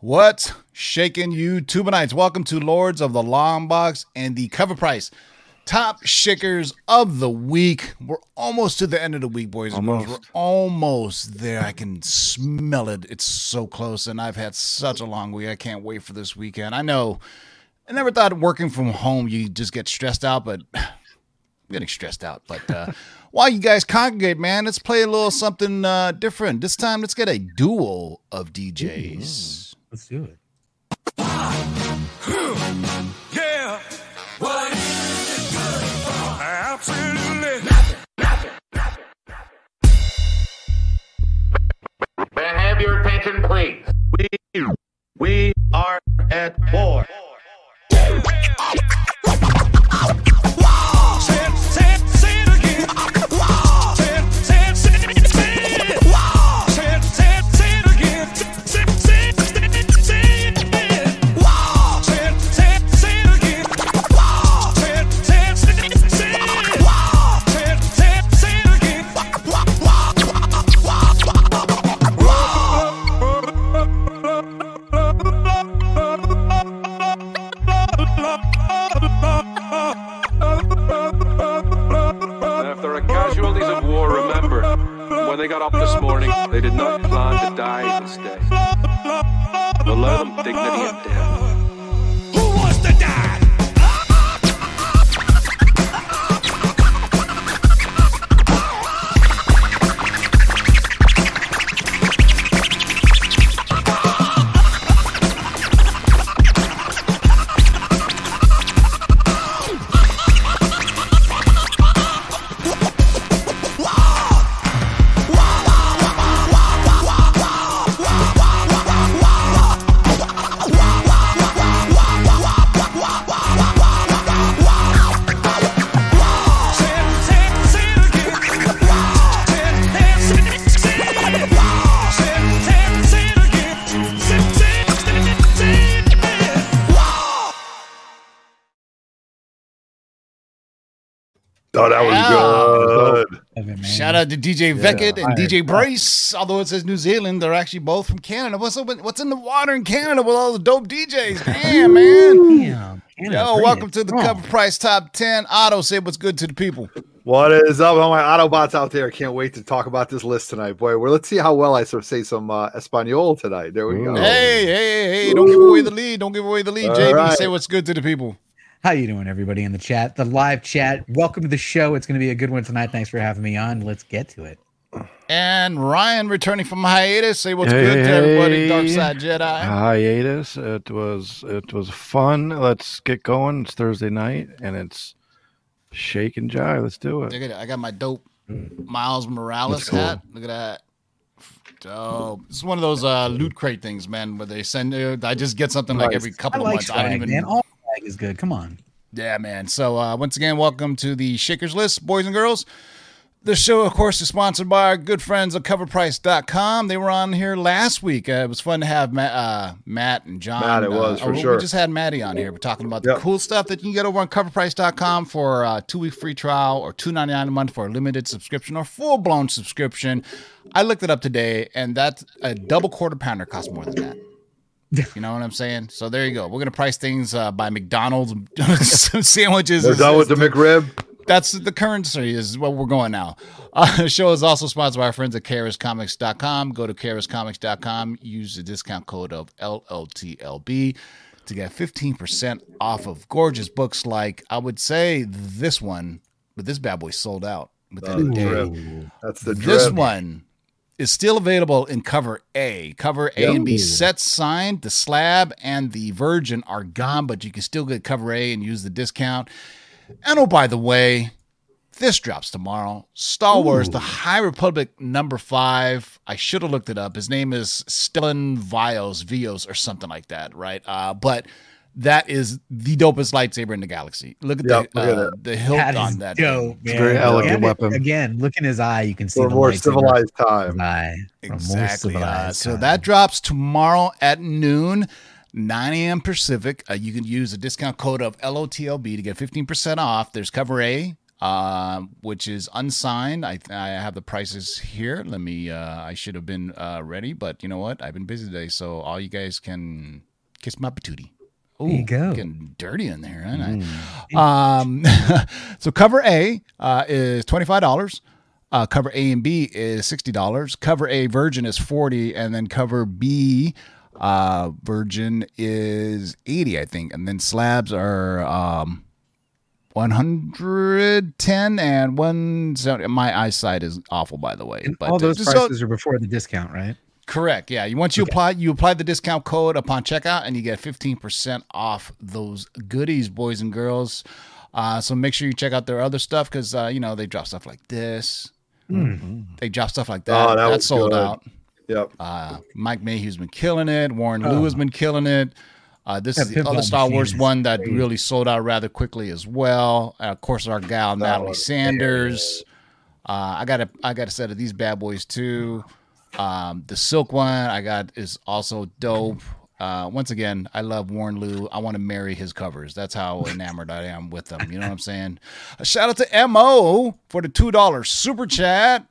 What's shaking you tubanites? Welcome to Lords of the Long Box and the cover price. Top shakers of the week. We're almost to the end of the week, boys and girls. We're almost there. I can smell it. It's so close, and I've had such a long week. I can't wait for this weekend. I know I never thought working from home you just get stressed out, but I'm getting stressed out. But uh, while you guys congregate, man, let's play a little something uh, different. This time, let's get a duo of DJs. Let's do it. Yeah. What is it good for? Absolutely. May I have your attention, please? We, we are at war. Got up this morning, they did not plan to die this day. Allow them dignity of death. Oh, that was Yeah. good. It. Shout out to DJ Veckett and DJ Brace. Although it says New Zealand, they're actually both from Canada. What's up? with- What's in the water in Canada with all the dope DJs? Damn, man. Damn. Canada, Yo, bring welcome to the Come on. cover price top 10. Otto, say what's good to the people. What is up, all my Autobots out there? Can't wait to talk about this list tonight, boy. Well, let's see how well I sort of say some uh, Espanol tonight. There we go. Hey, hey, hey, don't give away the lead. Don't give away the lead. All JB, right. say what's good to the people. How you doing, everybody in the chat, the live chat? Welcome to the show. It's going to be a good one tonight. Thanks for having me on. Let's get to it. And Ryan returning from hiatus. Say what's Hey, good to everybody. hey. Dark Side Jedi. hiatus. It was it was fun. Let's get going. It's Thursday night and it's shake and jive. Let's do Look it. at it. I got my dope Miles Morales cool. hat. Look at that. Dope. This is one of those uh, loot crate things, man, where they send you. I just get something like Nice. every I couple of like months. I don't even. man. All swag is good. Come on. Yeah, man. So uh, once again, welcome to the Shakers List, boys and girls. This show, of course, is sponsored by our good friends at CoverPrice.com. They were on here last week. Uh, it was fun to have Matt, uh, Matt and John. Matt, it was, uh, for we- sure. We just had Maddie on here. We're talking about the Yep. cool stuff that you can get over on CoverPrice.com for a two-week free trial or two ninety nine a month for a limited subscription or full-blown subscription. I looked it up today, and that's a double quarter pounder costs more than that. You know what I'm saying? So there you go. We're gonna price things uh, by McDonald's sandwiches. We're done with the McRib. that's the currency is what we're going now. Uh, the show is also sponsored by our friends at KRSComics.com. Go to KRSComics.com. Use the discount code of LLTLB to get 15% off of gorgeous books like, I would say this one, but this bad boy sold out within a day. Drip. That's the This one is still available in cover A. Cover A and B sets signed. The slab and the virgin are gone, but you can still get cover A and use the discount. And oh, by the way, this drops tomorrow. Star Wars: The High Republic number five. I should have looked it up. His name is Stellan Vios, Vios, or something like that, right? Uh, but that is the dopest lightsaber in the galaxy. Look at Yep, the look uh, it. the hilt That on that. dope, thing. man. very elegant Again, weapon. Again, look in his eye. You can see For the more lightsaber civilized time. his eye. For a more Exactly. Uh, so time. that drops tomorrow at noon, 9 a.m. Pacific. Uh, you can use a discount code of LOTLB to get 15% off. There's cover A, um, which is unsigned. I I have the prices here. Let me. Uh, I should have been uh, ready, but you know what? I've been busy today, so all you guys can kiss my patootie. Ooh, you go. Getting dirty in there, aren't I? Um, so cover A uh, is twenty five dollars. Uh, cover A and B is sixty dollars. Cover A Virgin is forty, and then cover B uh, Virgin is eighty, I think. And then slabs are um, one hundred ten and one seventy. My eyesight is awful, by the way. And but all those just so- prices are before the discount, right? Correct. Yeah. You once you apply you apply the discount code upon checkout and you get 15% off those goodies, boys and girls. Uh, so make sure you check out their other stuff because uh, you know they drop stuff like this. They drop stuff like that. Oh, that That's sold good. out. Yep. Uh, Mike Mayhew's been killing it. Warren Louw has been killing it. Uh, this That is the other Star Wars one that crazy. really sold out rather quickly as well. Uh, of course, our gal Natali Sanders. Uh, I got a I got a set of these bad boys too. Um, the silk one I got is also dope. Uh, once again, I love Warren Louw. I want to marry his covers. That's how enamored I am with them. You know what I'm saying? A shout out to Mo for the two dollar super chat.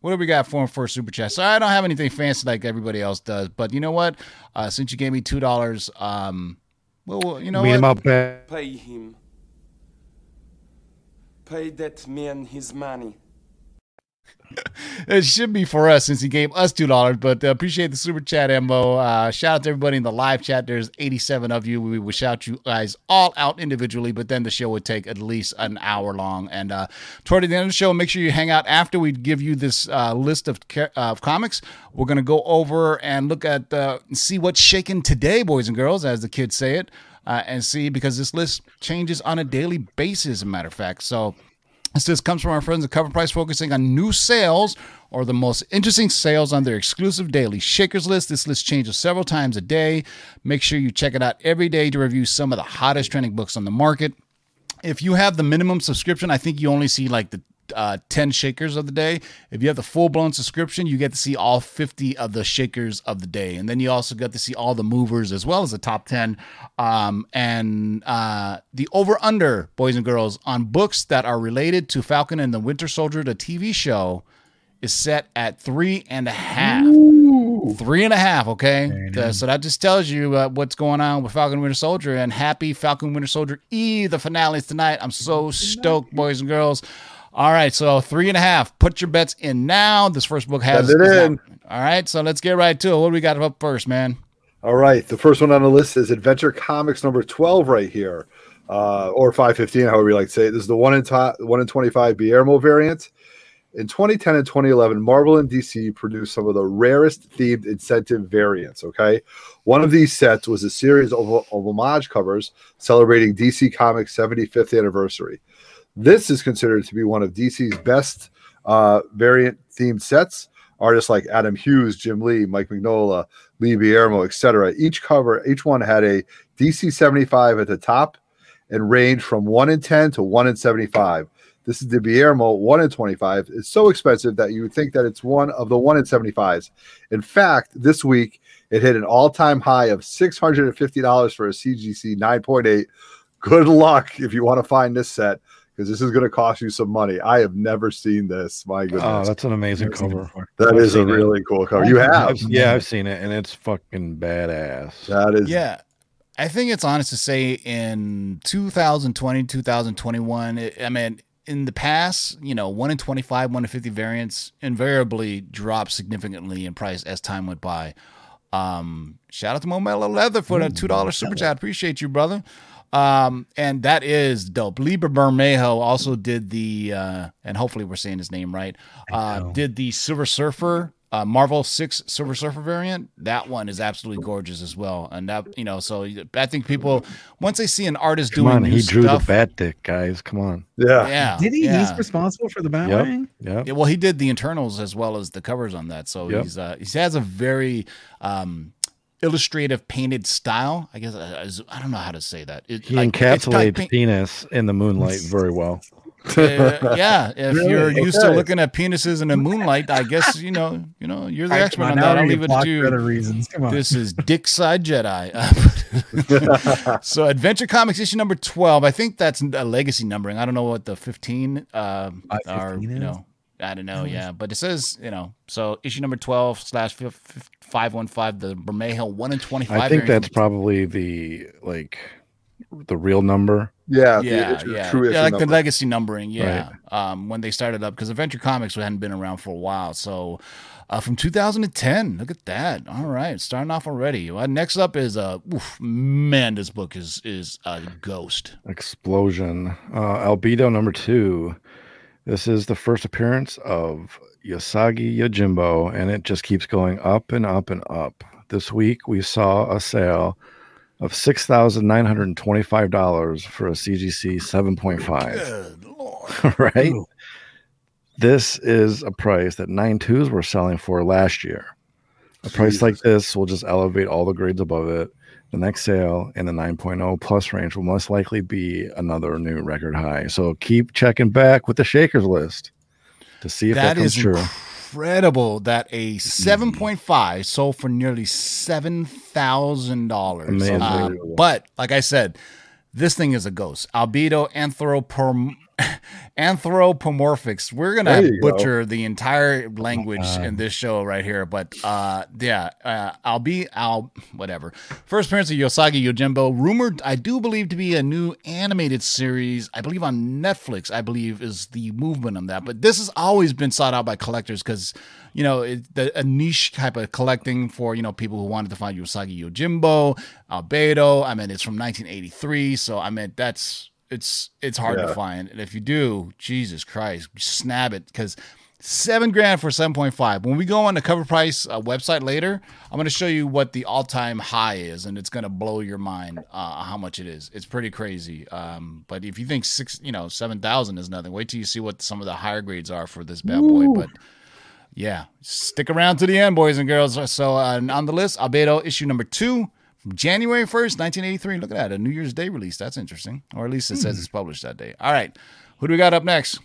What do we got for him for a super chat? Sorry, I don't have anything fancy like everybody else does, but you know what? Uh, since you gave me two dollars, um, well, you know Meet what? him up back. Pay him. Pay that man his money. It should be for us since he gave us two dollars. But uh, appreciate the super chat, Embo. Uh, shout out to everybody in the live chat. There's 87 of you. We would shout you guys all out individually, but then the show would take at least an hour long. And uh, toward the end of the show, make sure you hang out after we give you this uh, list of ca- of comics. We're gonna go over and look at uh, see what's shaking today, boys and girls, as the kids say it, uh, and see because this list changes on a daily basis. As a matter of fact, so. This list comes from our friends at Cover Price, focusing on new sales or the most interesting sales on their exclusive daily Shakers list. This list changes several times a day. Make sure you check it out every day to review some of the hottest trending books on the market. If you have the minimum subscription, I think you only see like the uh, 10 shakers of the day. If you have the full blown subscription, you get to see all 50 of the shakers of the day. And then you also get to see all the movers as well as the top 10. Um, and uh, the over under, boys and girls, on books that are related to Falcon and the Winter Soldier, the TV show, is set at three and a half. Three and a half, okay? Uh, so that just tells you uh, what's going on with Falcon Winter Soldier. And happy Falcon Winter Soldier E, the finale is tonight. I'm so stoked, boys and girls. All right, so three and a half. Put your bets in now. This first book has. It in. All right, so let's get right to it. What do we got up first, man? All right. The first one on the list is Adventure Comics number 12 right here. Uh, or 515, however you like to say it. This is the one in top, one in 25 Bermejo variant. In 2010 and 2011, Marvel and DC produced some of the rarest themed incentive variants. Okay. One of these sets was a series of, of homage covers celebrating DC Comics' 75th anniversary. This is considered to be one of DC's best uh, variant themed sets. Artists like Adam Hughes, Jim Lee, Mike Mignola, Lee Bermejo, etc. Each cover, each one had a DC 75 at the top and ranged from 1 in 10 to 1 in 75. This is the Bermejo 1 in 25. It's so expensive that you would think that it's one of the 1 in 75s. In fact, this week it hit an all time high of $650 for a CGC 9.8. Good luck if you want to find this set because this is going to cost you some money. I have never seen this. My goodness. Oh, that's an amazing Never seen cover. before. that I've is a seen it. really cool cover. You have. I've- yeah, I've seen it, and it's fucking badass. That is Yeah. I think it's honest to say in 2020, 2021, it, I mean, in the past, you know, 1 in 25, 1 in 50 variants invariably dropped significantly in price as time went by. Um, shout out to Momelo Leather for that $2 super chat. Appreciate you, brother. Um, and that is dope. Lieber Bermejo also did the, uh, and hopefully we're saying his name right, uh, did the Silver Surfer, uh, Marvel 6 Silver Surfer variant. That one is absolutely gorgeous as well. And that, you know, so I think people, once they see an artist Come doing on, new he drew stuff, the bat dick, guys. Come on. yeah. yeah. Did he? Yeah. He's responsible for the Yep. Batwing. Yep. Yeah, well, he did the internals as well as the covers on that. So Yep. he's uh, he has a very um, illustrative painted style. I guess uh, is- I don't know how to say that. It, He like, encapsulates paint- penis in the moonlight very well. Uh, yeah, if Really? you're used to looking at penises in the moonlight, I guess you know, you know, you're the All right, expert come on that. I'll gonna leave it to for other you. reasons. Come on. This is Dick Side Jedi. so, Adventure Comics issue number twelve. I think that's a legacy numbering. I don't know what the fifteen um, Uh, are. 15 You know, I don't know. Yeah, but it says you know. So issue number twelve slash five one five. The Bermejo one in twenty five. I think that's probably the like the real number. Yeah, the yeah, issue- yeah, true yeah, issue like the legacy numbering, yeah. Um, when they started up, because Adventure Comics hadn't been around for a while, so uh, from 2010. Look at that! All right, starting off already. Well, next up is uh, oof, man, this book is is a ghost. Explosion. Uh, Albedo number two. This is the first appearance of Usagi Yojimbo, and it just keeps going up and up and up. This week we saw a sale of six thousand nine hundred and twenty-five dollars for a CGC seven point five. Good lord! right? This is a price that nine twos were selling for last year. A price like this will just elevate all the grades above it. The next sale in the 9.0 plus range will most likely be another new record high. So keep checking back with the shakers list to see if that, That comes is true. incredible. That a mm-hmm. 7.5 sold for nearly seven thousand dollars. Amazing. Uh, but like I said, this thing is a ghost. Albedo anthropom- anthropomorphics. We're gonna you go. butcher the entire language in this show right here. But uh, yeah, uh, I'll be I'll whatever. First appearance of Usagi Yojimbo, rumored I do believe to be a new animated series. I believe on Netflix. I believe is the movement on that. But this has always been sought out by collectors because you know it, the, a niche type of collecting for you know people who wanted to find Usagi Yojimbo, Albedo. I mean, it's from 1983, so I mean that's it's it's hard to find. And if you do, Jesus Christ, snap it because seven grand for 7.5. When we go on the cover price uh, website later, I'm going to show you what the all time high is, and it's going to blow your mind uh, how much it is. It's pretty crazy. Um, but if you think six, you know, 7,000 is nothing, wait till you see what some of the higher grades are for this bad boy. But yeah, stick around to the end, boys and girls. So uh, on the list, Albedo issue number two January 1st, 1983. Look at that, a New Year's Day release. That's interesting. Or at least it says it's published that day. All right. Who do we got up next?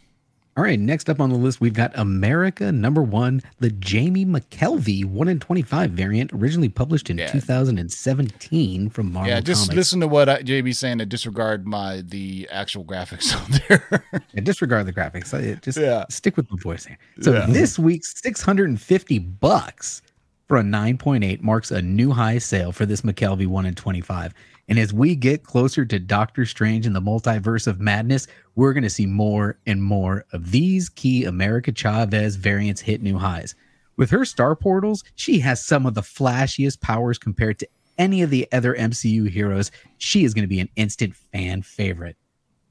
All right, next up on the list, we've got America number one, the Jamie McKelvie 1 in 25 variant, originally published in Yeah. 2017 from Marvel yeah, just Comics. listen to what uh, JB's saying and disregard my the actual graphics on there. Yeah, disregard the graphics. Just Yeah. stick with the voice here. So this week's 650 bucks for a 9.8 marks a new high sale for this McKelvie 1 in 25. And as we get closer to Doctor Strange and the multiverse of madness, we're going to see more and more of these key America Chavez variants hit new highs. With her star portals, she has some of the flashiest powers compared to any of the other MCU heroes. She is going to be an instant fan favorite.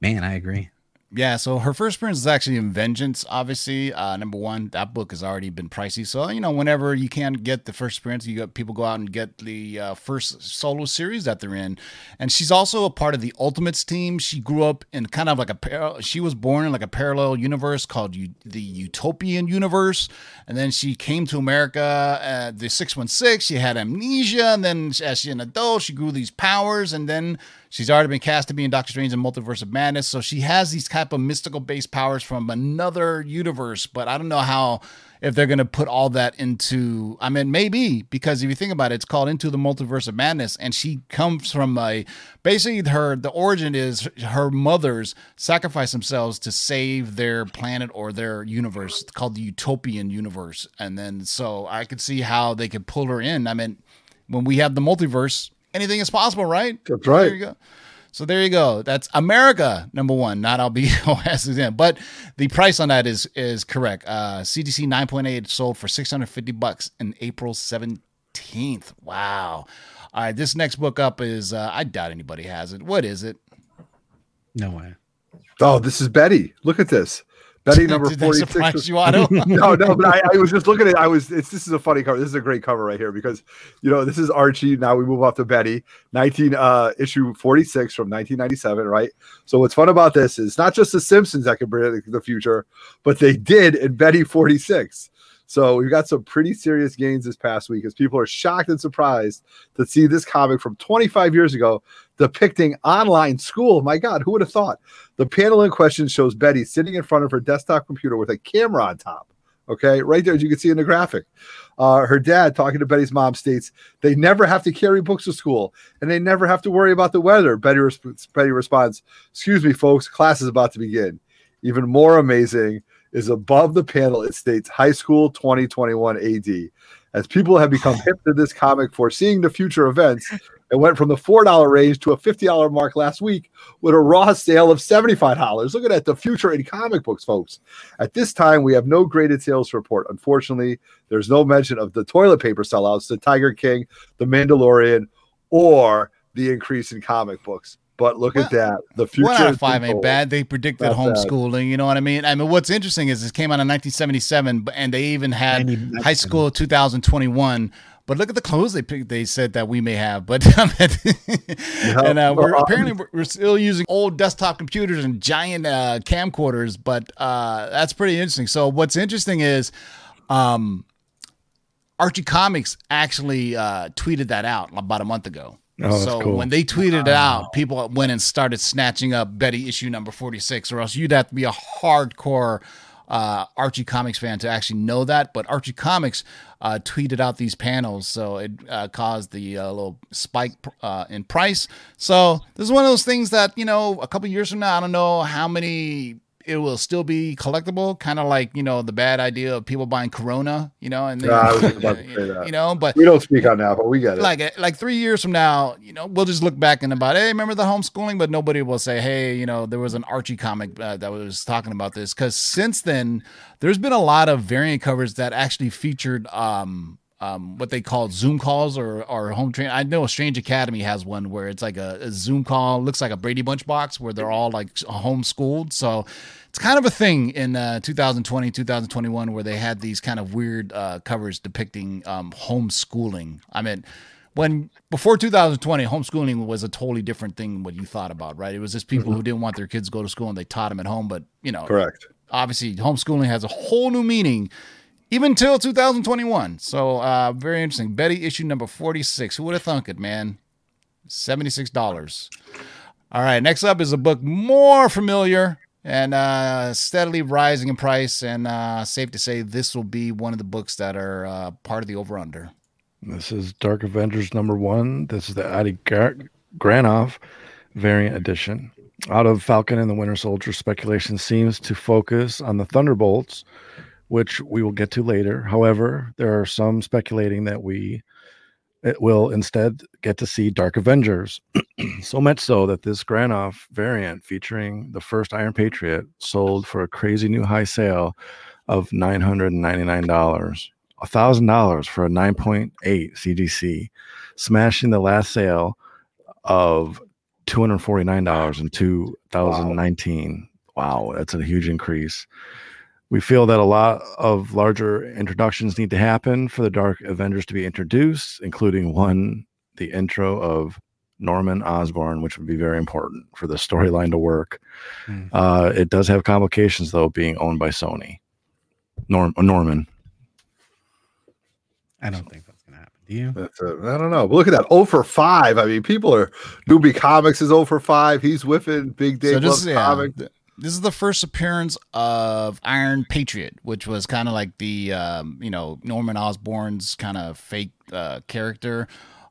Man, I agree. Yeah, so her first appearance is actually in Vengeance, obviously. Uh, number one, that book has already been pricey. So, you know, whenever you can get the first appearance, you got people go out and get the uh, first solo series that they're in. And she's also a part of the Ultimates team. She grew up in kind of like a, par- she was born in like a parallel universe called U- the Utopian universe. And then she came to America at the 616. She had amnesia. And then as she an adult, she grew these powers. And then She's already been cast to be in Doctor Strange and Multiverse of Madness, so she has these type of mystical based powers from another universe. But I don't know how if they're going to put all that into. I mean, maybe because if you think about it, it's called Into the Multiverse of Madness, and she comes from a basically her the origin is her mothers sacrifice themselves to save their planet or their universe it's called the Utopian universe, and then so I could see how they could pull her in. I mean, when we have the multiverse, anything is possible, right? That's right. There you go. So there you go. That's America number one, not Albedo as is in. But the price on that is is correct. Uh, CGC 9.8 sold for 650 bucks in April 17th. Wow. All right, this next book up is uh, I doubt anybody has it. What is it? No way. Oh, this is Betty. Look at this. Betty number Did that 46. surprise you, no, no, but I, I was just looking at it. I was it's this is a funny cover. This is a great cover right here because you know this is Archie. Now we move off to Betty, 19 uh issue 46 from 1997, right? So what's fun about this is not just the Simpsons that can predict the future, but they did in Betty 46. So we've got some pretty serious gains this past week as people are shocked and surprised to see this comic from 25 years ago depicting online school. My God, who would have thought? The panel in question shows Betty sitting in front of her desktop computer with a camera on top. Okay, right there, as you can see in the graphic. Uh, her dad, talking to Betty's mom, states they never have to carry books to school and they never have to worry about the weather. Betty, resp- Betty responds, Excuse me, folks, class is about to begin. Even more amazing is above the panel, it states high school 2021 AD. As people have become hip to this comic foreseeing the future events, it went from the $4 range to a $50 mark last week with a raw sale of $75. Look at that, the future in comic books, folks. At this time, we have no graded sales report. Unfortunately, there's no mention of the toilet paper sellouts, the Tiger King, the Mandalorian, or the increase in comic books. But look at that. The future One out of five ain't bad. They predicted Not bad. homeschooling. You know what I mean? I mean, what's interesting is this came out in 1977, and they even had high school 2021. But look at the clothes they picked. They said that we may have, but and uh, we're apparently we're- we're still using old desktop computers and giant uh, camcorders. But uh, that's pretty interesting. So what's interesting is, um, Archie Comics actually uh, tweeted that out about a month ago. Oh, so cool. when they tweeted it out, people went and started snatching up Betty issue number 46, or else you'd have to be a hardcore uh, Archie Comics fan to actually know that. But Archie Comics uh, tweeted out these panels, so it uh, caused the uh, little spike uh, in price. So this is one of those things that, you know, a couple years from now, I don't know how many it will still be collectible, kind of like, you know, the bad idea of people buying Corona, you know, and then, Yeah, I was about to say that. you know, but We don't speak on that, but we get it. like like three years from now, you know, we'll just look back and about, hey, remember the homeschooling? But nobody will say, hey, you know, there was an Archie comic uh, that was talking about this because since then, there's been a lot of variant covers that actually featured um um what they call Zoom calls or or home train. I know Strange Academy has one where it's like a, a Zoom call, looks like a Brady Bunch box where they're all like homeschooled. So it's kind of a thing in uh, 2020, 2021 where they had these kind of weird uh, covers depicting um, homeschooling. I mean, when before 2020, homeschooling was a totally different thing than what you thought about, right? It was just people who didn't want their kids to go to school and they taught them at home. But you know, Correct. obviously homeschooling has a whole new meaning even till 2021 so uh very interesting. Betty issue number 46 who would have thunk it man? $76 all right next up is a book more familiar and uh steadily rising in price and uh safe to say this will be one of the books that are uh part of the over under This is Dark Avengers number one. This is the Adi Gar- Granov variant edition. Out of Falcon and the Winter Soldier, speculation seems to focus on the Thunderbolts, which we will get to later. However, there are some speculating that we it will instead get to see Dark Avengers. so much so that this Granov variant featuring the first Iron Patriot sold for a crazy new high sale of $999. $1,000 for a 9.8 CGC, smashing the last sale of $249 in 2019. Wow, that's a huge increase. We feel that a lot of larger introductions need to happen for the Dark Avengers to be introduced, including one, the intro of Norman Osborn, which would be very important for the storyline to work. Hmm. Uh, it does have complications, though, being owned by Sony. Norm, uh, Norman. I don't think that's gonna happen. Do you? That's it. I don't know. But look at that. 0 for 5. I mean, people are Newbie Comics is 0 for 5. He's whiffing Big Dave so this loves yeah, comic. Th- this is the first appearance of Iron Patriot, which was kind of like the um, you know Norman Osborn's kind of fake uh, character.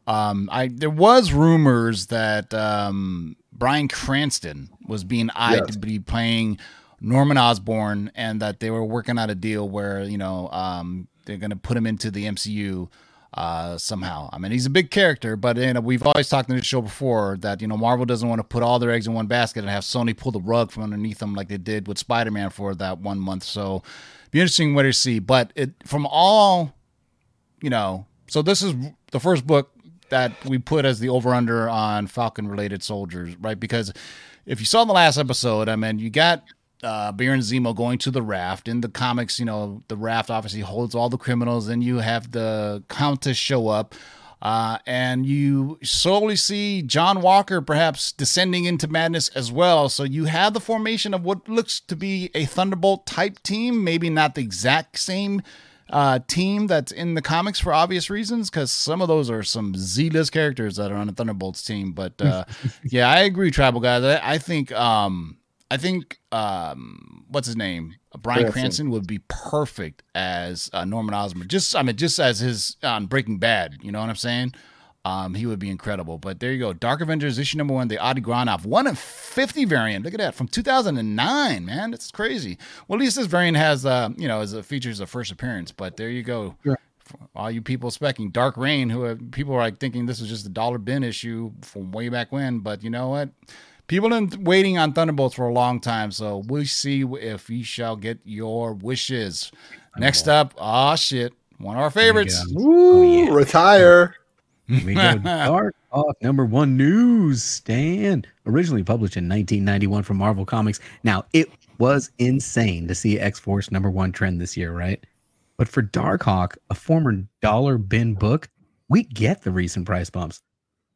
Um, I there was rumors that um, Bryan Cranston was being eyed Yes. to be playing Norman Osborn, and that they were working out a deal where you know um, they're going to put him into the MCU uh, somehow. I mean, he's a big character, but you know, we've always talked in this show before that you know Marvel doesn't want to put all their eggs in one basket and have Sony pull the rug from underneath them like they did with Spider-Man for that one month. So, be interesting what to see. But it from all, you know, so this is the first book that we put as the over/under on Falcon-related soldiers, right? Because if you saw the last episode, I mean, you got uh, Baron Zemo going to the raft. In the comics, you know, the raft obviously holds all the criminals. Then you have the Countess show up. Uh, and you slowly see John Walker perhaps descending into madness as well. So you have the formation of what looks to be a Thunderbolt type team, maybe not the exact same uh, team that's in the comics for obvious reasons, because some of those are some Z-list characters that are on the Thunderbolts team. But uh, yeah, I agree, Tribal guys. I, I think um, I think um, what's his name, Bryan Cranston. Cranston would be perfect as uh, Norman Osborn. Just I mean, just as his on Breaking Bad. You know what I'm saying? Um, he would be incredible. But there you go. Dark Avengers issue number one, the Adi Granov, one of 50 variant. Look at that from 2009, man. That's crazy. Well, at least this variant has, uh, you know, as a features a first appearance. But there you go. All you people specking Dark Reign, who are, people are like thinking this was just a dollar bin issue from way back when. But you know what? People have been waiting on Thunderbolts for a long time, so we'll see if you shall get your wishes. Next up, oh shit, one of our favorites. Woo, Oh, yeah. retire. we go Dark Hawk number one newsstand. Originally published in 1991 from Marvel Comics. Now, it was insane to see X Force number one trend this year, right? But for Dark Hawk, a former dollar bin book, we get the recent price bumps.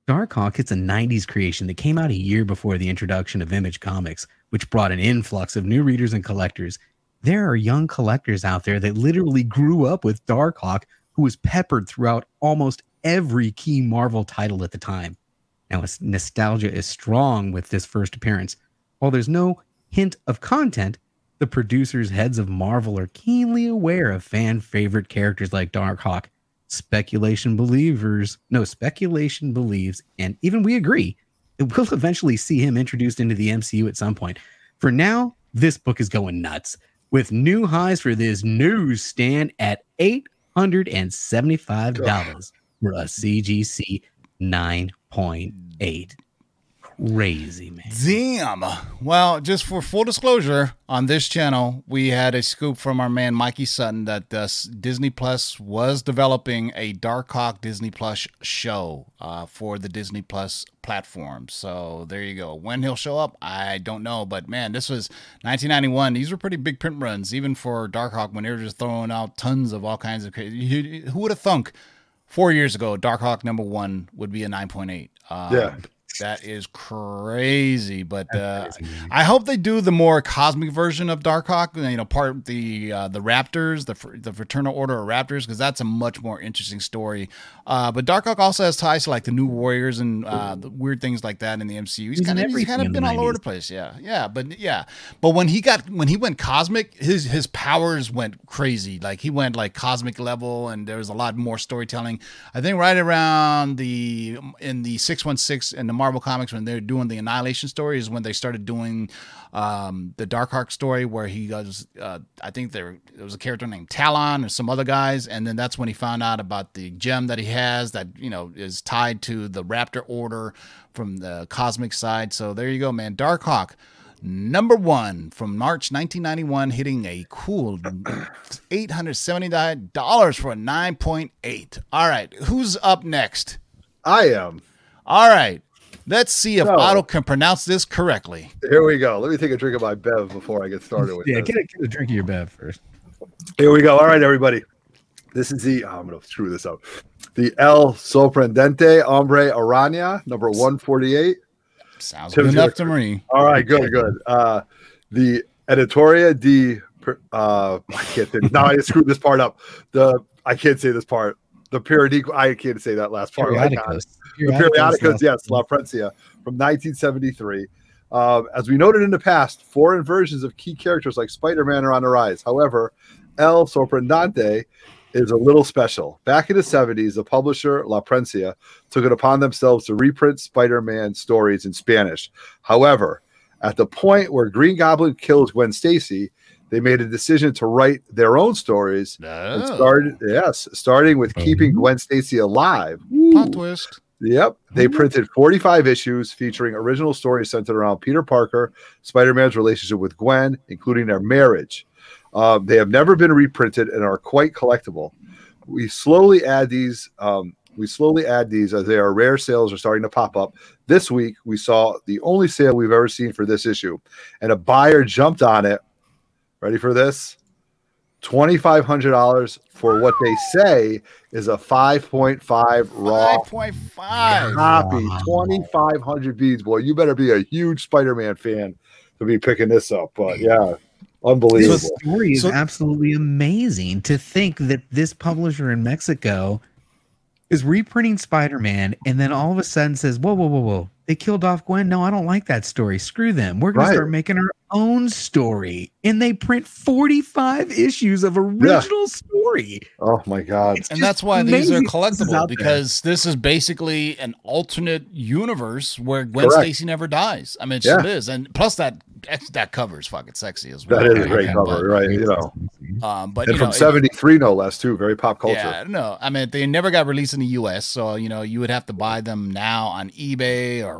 Dark Hawk, it's a 90s creation that came out a year before the introduction of Image Comics, which brought an influx of new readers and collectors. There are young collectors out there that literally grew up with Darkhawk, who was peppered throughout almost every key Marvel title at the time. Now, nostalgia is strong with this first appearance. While there's no hint of content, the producers' heads of Marvel are keenly aware of fan favorite characters like Darkhawk. Speculation believers, no, speculation believes, and even we agree, it will eventually see him introduced into the MCU at some point. For now, this book is going nuts with new highs for this newsstand at $875 for a CGC 9.8. Crazy, man. Damn. Well, just for full disclosure, on this channel, we had a scoop from our man Mikey Sutton that uh, Disney Plus was developing a Dark Hawk Disney Plus show uh, for the Disney Plus platform. So there you go. When he'll show up, I don't know. But man, this was 1991. These were pretty big print runs, even for Dark Hawk when they were just throwing out tons of all kinds of crazy. Who would have thunk four years ago Dark Hawk number one would be a 9.8? Uh, Yeah. That is crazy, but uh, I hope they do the more cosmic version of Darkhawk. You know, part the uh, the Raptors, the the Fraternal Order of Raptors, because that's a much more interesting story. Uh, but Darkhawk also has ties to like the New Warriors and uh, the weird things like that in the MCU. He's, kind of he's kind of been all over the place. Yeah, yeah, but yeah, but when he got when he went cosmic, his his powers went crazy. Like he went like cosmic level, and there was a lot more storytelling. I think right around the in the six one six in the Marvel comics when they're doing the Annihilation story is when they started doing um, the Darkhawk story where he goes. Uh, I think there there was a character named Talon or some other guys, and then that's when he found out about the gem that he has that you know is tied to the Raptor Order from the cosmic side. So there you go, man. Darkhawk number one from March 1991, hitting a cool $879 for a 9.8. All right, who's up next? I am. All right, let's see if So- Otto can pronounce this correctly. Here we go. Let me take a drink of my bev before I get started with it. Yeah, get a, get a drink of your bev first. Here we go. All right, everybody. This is the. oh, I'm going to screw this up. The El Sorprendente Hombre Arana, number 148. Sounds Tim good enough to me. All right, good, good. Uh, the Editoria di. Uh, I can't think. Now I screwed this part up. The I can't say this part. The periodic. I can't say that last part. I got it. Periodicos. The Periodicos, yes, La Prensa from 1973. Um, as we noted in the past, foreign versions of key characters like Spider Man are on the rise. However, El Sorprendente is a little special. Back in the 70s, the publisher La Prensa took it upon themselves to reprint Spider Man stories in Spanish. However, at the point where Green Goblin kills Gwen Stacy, they made a decision to write their own stories and Oh, started, yes, starting with keeping Gwen Stacy alive. plot twist. Yep. They printed 45 issues featuring original stories centered around Peter Parker, Spider Man's relationship with Gwen, including their marriage. Um, they have never been reprinted and are quite collectible. We slowly add these. Um, we slowly add these as they are rare sales are starting to pop up. This week, we saw the only sale we've ever seen for this issue, and a buyer jumped on it. Ready for this? $2,500 for what they say is a 5.5 raw 5.5. copy, Wow. 2,500 beads. Boy, you better be a huge Spider Man fan to be picking this up. But yeah, Unbelievable. This story is So- absolutely amazing. To think that this publisher in Mexico is reprinting Spider-Man, and then all of a sudden says, "Whoa, whoa, whoa, whoa! They killed off Gwen. No, I don't like that story. Screw them. We're going Right. to start making our own story." And they print forty-five issues of original story. oh my god. It's and that's why these are amazing collectible out there. because this is basically an alternate universe where Gwen Correct. Stacy never dies. I mean, she Yeah. lives, and plus that that cover is fucking sexy as well. That is a great okay, cover, right? You know, But, um, but and you from know, it- '73, no less, too. Very pop culture. Yeah, no, I mean they never got released in the U.S., so you know you would have to buy them now on eBay or.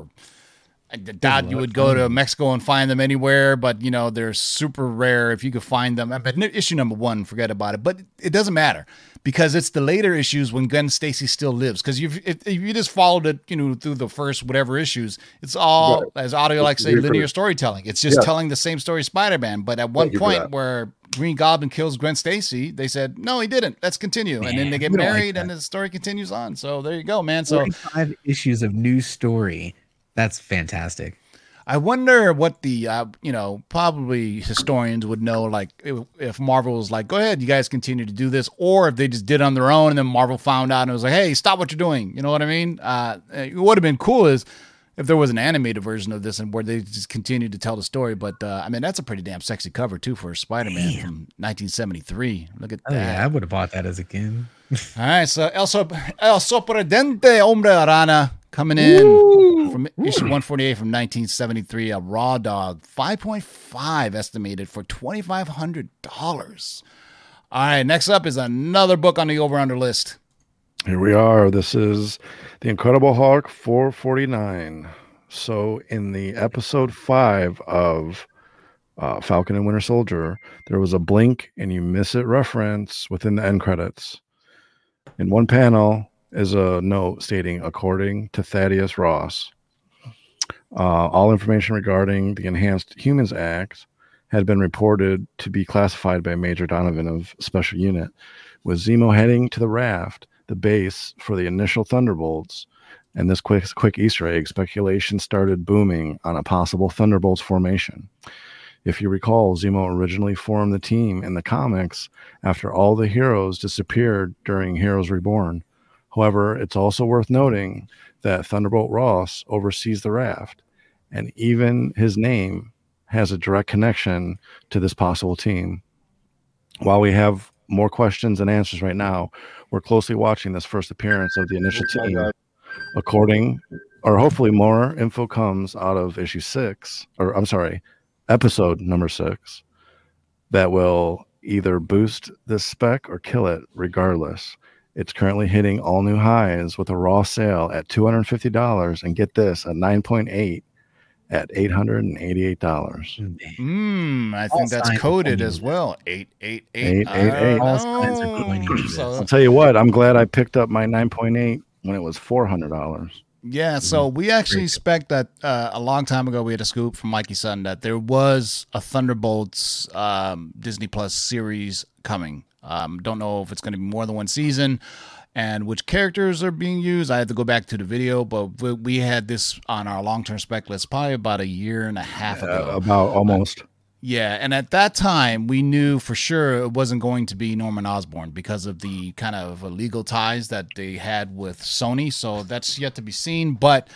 I uh, doubt you would go to mm. Mexico and find them anywhere, but you know they're super rare. If you could find them, but issue number one, forget about it. But it doesn't matter because it's the later issues when Gwen Stacy still lives. Because if, if you just followed it, you know, through the first whatever issues, it's all Right. as audio like say linear storytelling. It's just Yeah. telling the same story Spider-Man. But at one Thank you for point where Green Goblin kills Gwen Stacy, they said no, he didn't. Let's continue, and then they get don't like married, and the story continues on. So there you go, man. So five issues of new story. That's fantastic. I wonder what the uh, you know probably historians would know like if, if Marvel was like, go ahead, you guys continue to do this, or if they just did it on their own and then Marvel found out and was like, hey, stop what you're doing. You know what I mean? Uh, it would have been cool is if there was an animated version of this and where they just continued to tell the story. But uh, I mean, that's a pretty damn sexy cover too for Spider-Man from 1973. Look at Oh, that. yeah, I would have bought that as a kid. All right, so El, Sop- El Sorprendente Hombre Arana coming in from issue 148 from 1973. A raw dog, 5.5 estimated for $2,500. All right, next up is another book on the over under list. Here we are. This is the Incredible Hulk 449. So, in the episode five of uh, Falcon and Winter Soldier, there was a blink and you miss it reference within the end credits. In one panel is a note stating, according to Thaddeus Ross, uh, all information regarding the Enhanced Humans Act had been reported to be classified by Major Donovan of Special Unit, with Zemo heading to the raft, the base for the initial Thunderbolts. And this quick, quick Easter egg speculation started booming on a possible Thunderbolts formation. If you recall, Zemo originally formed the team in the comics after all the heroes disappeared during Heroes Reborn. However, it's also worth noting that Thunderbolt Ross oversees the raft, and even his name has a direct connection to this possible team. While we have more questions and answers right now, we're closely watching this first appearance of the initial team. According, or hopefully more info comes out of issue six, or I'm sorry, episode number six, that will either boost this spec or kill it regardless. It's currently hitting all new highs with a raw sale at $250 and get this a 9.8 at $888. Mm, I All think that's coded as well. 888. Eight, I eight, eight. don't All signs are know. pointing to this. So- I'll tell you what, I'm glad I picked up my 9.8 when it was $400. Yeah, so we actually expect that uh, a long time ago we had a scoop from Mikey Sutton that there was a Thunderbolts um, Disney Plus series coming. Um, don't know if it's going to be more than one season and which characters are being used. I had to go back to the video, but we, we had this on our long term spec list probably about a year and a half ago. Uh, about almost. Yeah, and at that time we knew for sure it wasn't going to be Norman Osborn because of the kind of legal ties that they had with Sony. So that's yet to be seen. But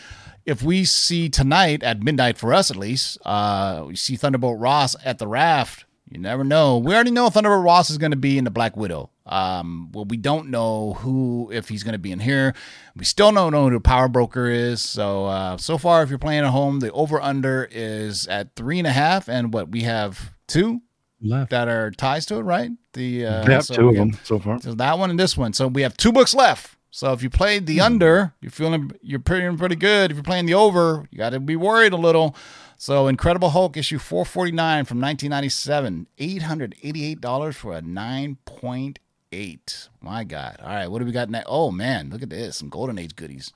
if we see tonight at midnight for us at least, uh, we see Thunderbolt Ross at the raft. You never know. We already know Thunderbolt Ross is going to be in the Black Widow. Um, well, we don't know who if he's going to be in here. We still don't know who the power broker is. So uh, so far, if you're playing at home, the over under is at three and a half, and what we have two Left. that are ties to it, right? The uh, so two of them so far. so that one and this one. So we have two books left. So if you played the under, you're feeling you're pretty pretty good. If you're playing the over, you got to be worried a little. So Incredible Hulk issue 449 from 1997, $888 for a 9.8. My God. All right, what do we got next? Oh man, look at this. Some Golden Age goodies.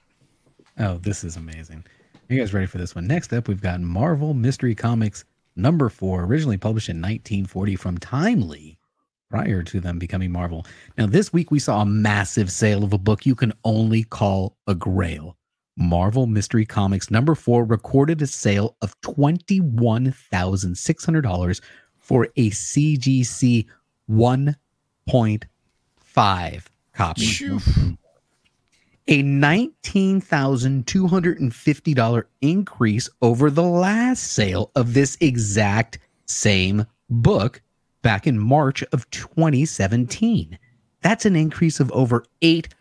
Oh, this is amazing. Are you guys ready for this one? Next up, we've got Marvel Mystery Comics number four, originally published in 1940 from Timely prior to them becoming Marvel. Now, this week we saw a massive sale of a book you can only call a grail. Marvel Mystery Comics number four recorded a sale of $21,600 for a CGC 1.5 copy. Phew. A $19,250 increase over the last sale of this exact same book back in March of 2017. That's an increase of over 800%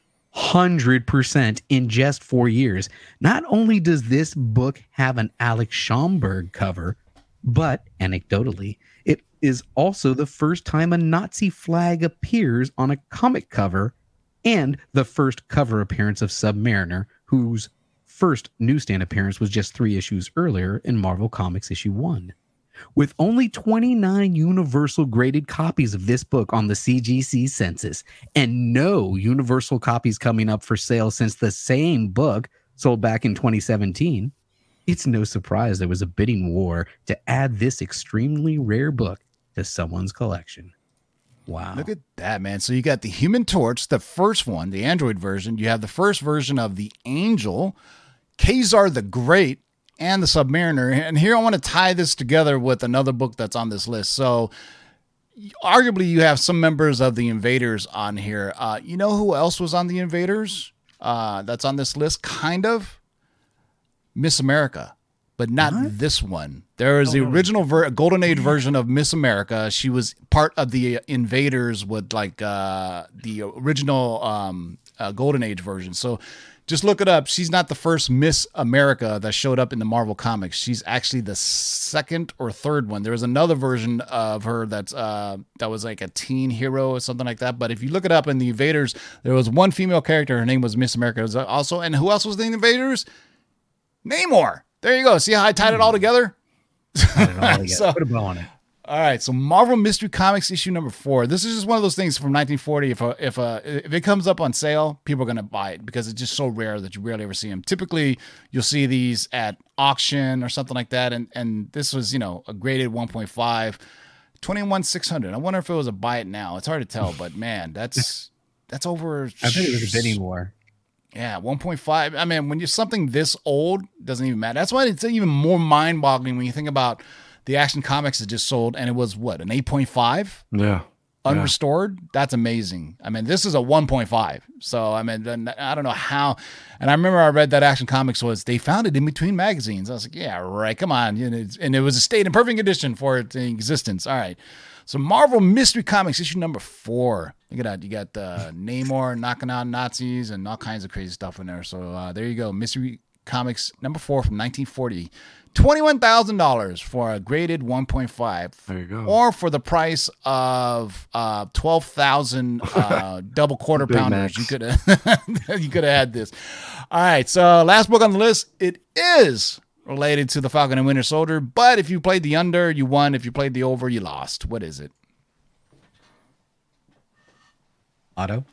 in just four years. Not only does this book have an Alex Schomburg cover, but anecdotally, it is also the first time a Nazi flag appears on a comic cover and the first cover appearance of Submariner, whose first newsstand appearance was just three issues earlier in Marvel Comics issue one. With only 29 universal graded copies of this book on the CGC census and no universal copies coming up for sale since the same book sold back in 2017, it's no surprise there was a bidding war to add this extremely rare book to someone's collection. Wow. Look at that, man. So you got the Human Torch, the first one, the Android version. You have the first version of the Angel, Ka-Zar the Great, and the Submariner. And here I want to tie this together with another book that's on this list. So arguably you have some members of the Invaders on here. Uh, you know who else was on the Invaders? Uh, that's on this list, kind of. Miss America but not this one. There is the original ver- Golden Age version of Miss America. She was part of the Invaders with like uh, the original um, uh, Golden Age version. So just look it up. She's not the first Miss America that showed up in the Marvel comics. She's actually the second or third one. There was another version of her that's uh, that was like a teen hero or something like that. But if you look it up in the Invaders, there was one female character. Her name was Miss America. Was also, and who else was in the Invaders? Namor. There you go. See how I tied it all together? So- Put a bow on it. All right, so Marvel Mystery Comics issue number four. This is just one of those things from 1940. If a, if a, if it comes up on sale, people are gonna buy it because it's just so rare that you rarely ever see them. Typically, you'll see these at auction or something like that, and and this was you know a graded 1.5, 21 600. I wonder if it was a buy it now. It's hard to tell, but man, that's that's over. I bet it was a bidding war. Yeah, 1.5. I mean, when you're something this old, doesn't even matter. That's why it's even more mind boggling when you think about the Action Comics that just sold and it was what, an 8.5? Yeah. Unrestored? That's amazing. I mean, this is a 1.5. So, I mean, then I don't know how. And I remember I read that Action Comics was they found it in between magazines. I was like, yeah, right. Come on. And it was a state in perfect condition for its existence. All right. So, Marvel Mystery Comics issue number four. Look at that. You got uh, Namor knocking out Nazis and all kinds of crazy stuff in there. So, uh, there you go. Mystery Comics number four from 1940. $21,000 for a graded 1.5. There you go. Or for the price of uh, 12,000 uh, double quarter pounders. You could have you could have had this. All right, so last book on the list, it is related to the Falcon and Winter Soldier, but if you played the under, you won. If you played the over, you lost. What is it? Otto.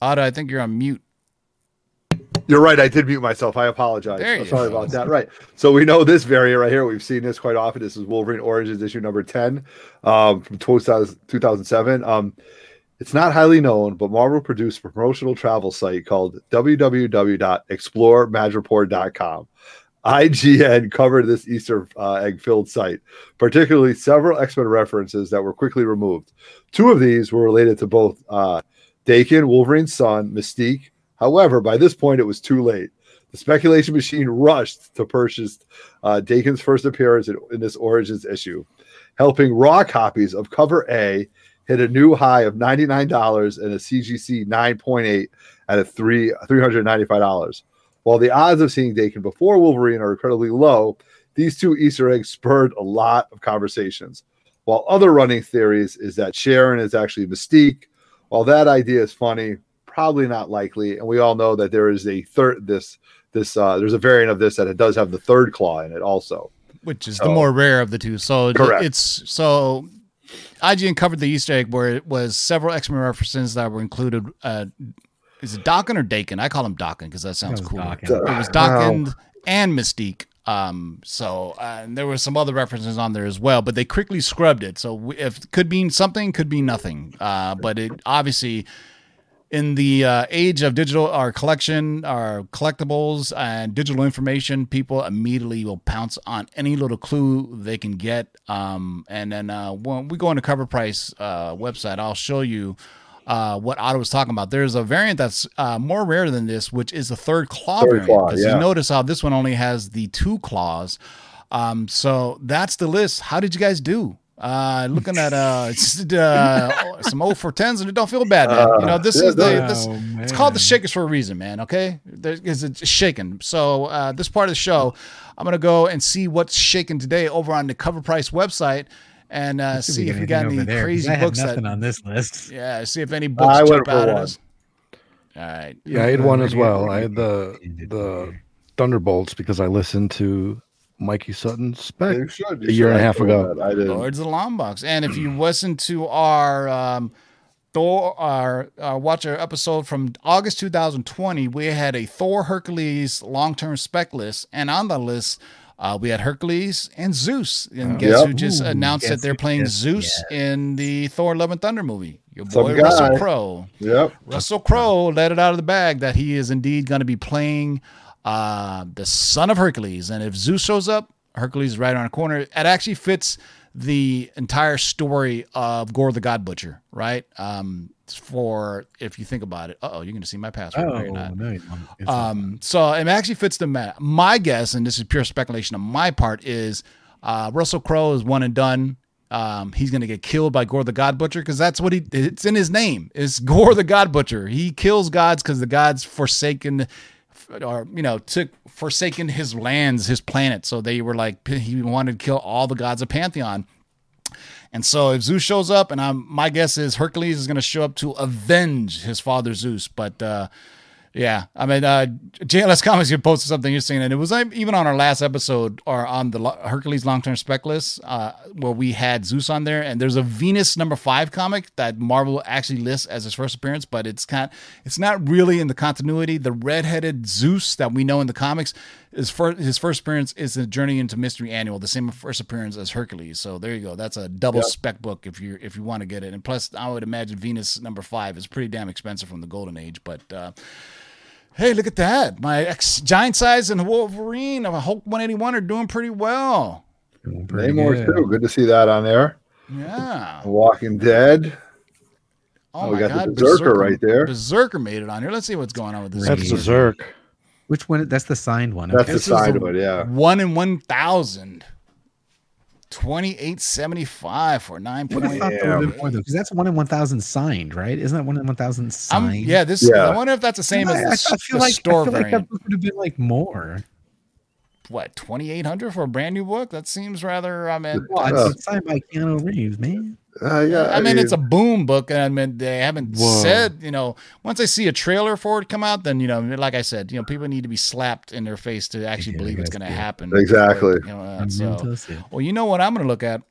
Otto, I think you're on mute. You're right. I did mute myself. I apologize. There So you sorry go. about that. Right. So we know this variant right here. We've seen this quite often. This is Wolverine Origins issue number 10 um, from 2000 2007. Um, it's not highly known, but Marvel produced a promotional travel site called www.exploremadripoor.com. IGN covered this Easter uh, egg filled site, particularly several X Men references that were quickly removed. Two of these were related to both uh, Daken, Wolverine's son, Mystique. However, by this point, it was too late. The speculation machine rushed to purchase uh, Daken's first appearance in, in this Origins issue, helping raw copies of cover A hit a new high of $99 and a CGC 9.8 at a three $395. While the odds of seeing Daken before Wolverine are incredibly low, these two Easter eggs spurred a lot of conversations. While other running theories is that Sharon is actually Mystique. While that idea is funny, probably not likely. And we all know that there is a third this this uh there's a variant of this that it does have the third claw in it also. which is So- the more rare of the two. So Correct. it's so IGN covered the Easter egg where it was several X Men references that were included. Uh, is it Daken or Daken? I call him Daken because that sounds cool. It was Daken and Mystique. Um, so uh, and there were some other references on there as well, but they quickly scrubbed it. So if could mean something, could be nothing. Uh, but it obviously in the uh, age of digital our collection our collectibles and digital information people immediately will pounce on any little clue they can get um, and then uh, when we go into cover price uh, website i'll show you uh, what Otto was talking about. There's a variant that's uh, more rare than this, which is the third claw Third variant. claw, 'Cause yeah. You notice how this one only has the two claws. Um, so that's the list. How did you guys do? Uh, looking at uh, just, uh some 0 for 10s and it don't feel bad, man. you know, this yeah, is the this, Oh, it's called the shakers for a reason, man. Okay, because it's shaking. So uh, this part of the show, I'm gonna go and see what's shaking today over on the Cover Price website and uh, see if we got any crazy books nothing that on this list. yeah, see if any books I went jump for out at us. All right. Yeah, I had one as well. I had the the Thunderbolts because I listened to Mikey Sutton's spec You should. you a year and a half ago. that. I did. Lords of the Long Box. And if you listen to our um, Thor, our uh, watch our episode from August 2020, we had a Thor Hercules long term spec list, and on the list. Uh, we had Hercules and Zeus, and guess Yep. who just Ooh, announced that they're playing yes, Zeus in the Thor: Love and Thunder movie? Your Some boy Russell guy. Crowe. Yep. Russell Crowe let it out of the bag that he is indeed going to be playing uh, the son of Hercules. And if Zeus shows up, Hercules is right around the corner. It actually fits the entire story of Gorr the God Butcher, right? Um, for if you think about it. Uh oh, you're going to see my password. Oh, no, you're not. no, you don't. It's Um, so it actually fits the meta. My guess, and this is pure speculation on my part, is uh, Russell Crowe is one and done. Um, he's going to get killed by Gorr the God Butcher because that's what he. It's in his name. It's Gorr the God Butcher. He kills gods because the gods forsaken, or you know, took forsaken his lands, his planet. So they were like he wanted to kill all the gods of Pantheon. And so if Zeus shows up, and I'm my guess is Hercules is going to show up to avenge his father Zeus. But uh, yeah, I mean, uh, JLS Comics you posted something interesting, and it was like, even on our last episode or on the Hercules long term spec list uh, where we had Zeus on there, and there's a Venus number five comic that Marvel actually lists as his first appearance, but it's kind, it's not really in the continuity. The redheaded Zeus that we know in the comics is for his first appearance is the Journey into Mystery Annual, the same first appearance as Hercules. So there you go. That's a double Yeah. spec book if you if you want to get it. And plus, I would imagine Venus number five is pretty damn expensive from the Golden Age, but. uh Hey, look at that. My ex giant size and Wolverine of a Hulk 181 are doing pretty well. doing pretty Namor good. too. Good to see that on there. Yeah. Walking Dead. Oh, Oh, my we got the God. Berserker right there. Berserker made it on here. Let's see what's going on with this. That's game. Berserk. Which one? That's the signed one. That's okay. the This is side a- of it. Yeah. One in 1,000. 2875 for What 9.8. about the one before though? Because that's one in one thousand signed, right? Isn't that one in one thousand I'm, signed? yeah, this. Yeah. I wonder if that's the same I, as the, I, I s- feel the like store I feel like variant. that book would have been like more. what 2800 for a brand new book? That seems rather. I mean, Well, Uh, it's signed by Keanu Reeves, man. Uh, yeah. I mean, it's a boom book. and I mean, they haven't Whoa. said, you know, once I see a trailer for it come out, then, you know, like I said, you know, people need to be slapped in their face to actually Yeah, believe it's going to good. happen. Exactly. You know, uh, so, well, you know what I'm going to look at?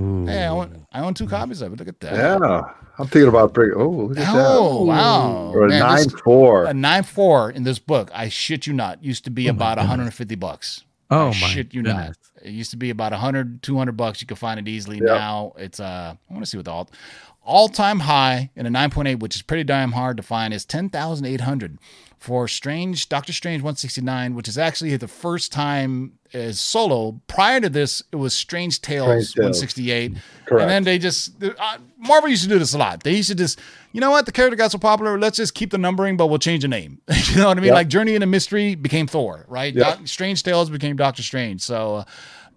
Ooh. Hey, I own, I own two copies of it. Look at that. Yeah. I'm thinking about bringing. Oh, look at Oh, that. wow. Or a Man, nine this- four. A nine four in this book, I shit you not, used to be Oh about 150 bucks. Oh I my shit you goodness. not. It used to be about 100, 200 bucks. You could find it easily. Yep. Now it's uh, I want to see what the all all time high in a 9.8, which is pretty damn hard to find, is 10,800 for Strange Doctor Strange 169, which is actually the first time as solo. Prior to this, it was Strange Tales Strange Tales. 168, Correct. and then they just uh, Marvel used to do this a lot. They used to just, you know what, the character got so popular, let's just keep the numbering, but we'll change the name. you know what I mean? Yep. Like Journey into Mystery became Thor, right? Yep. Doc- Strange Tales became Doctor Strange. So uh,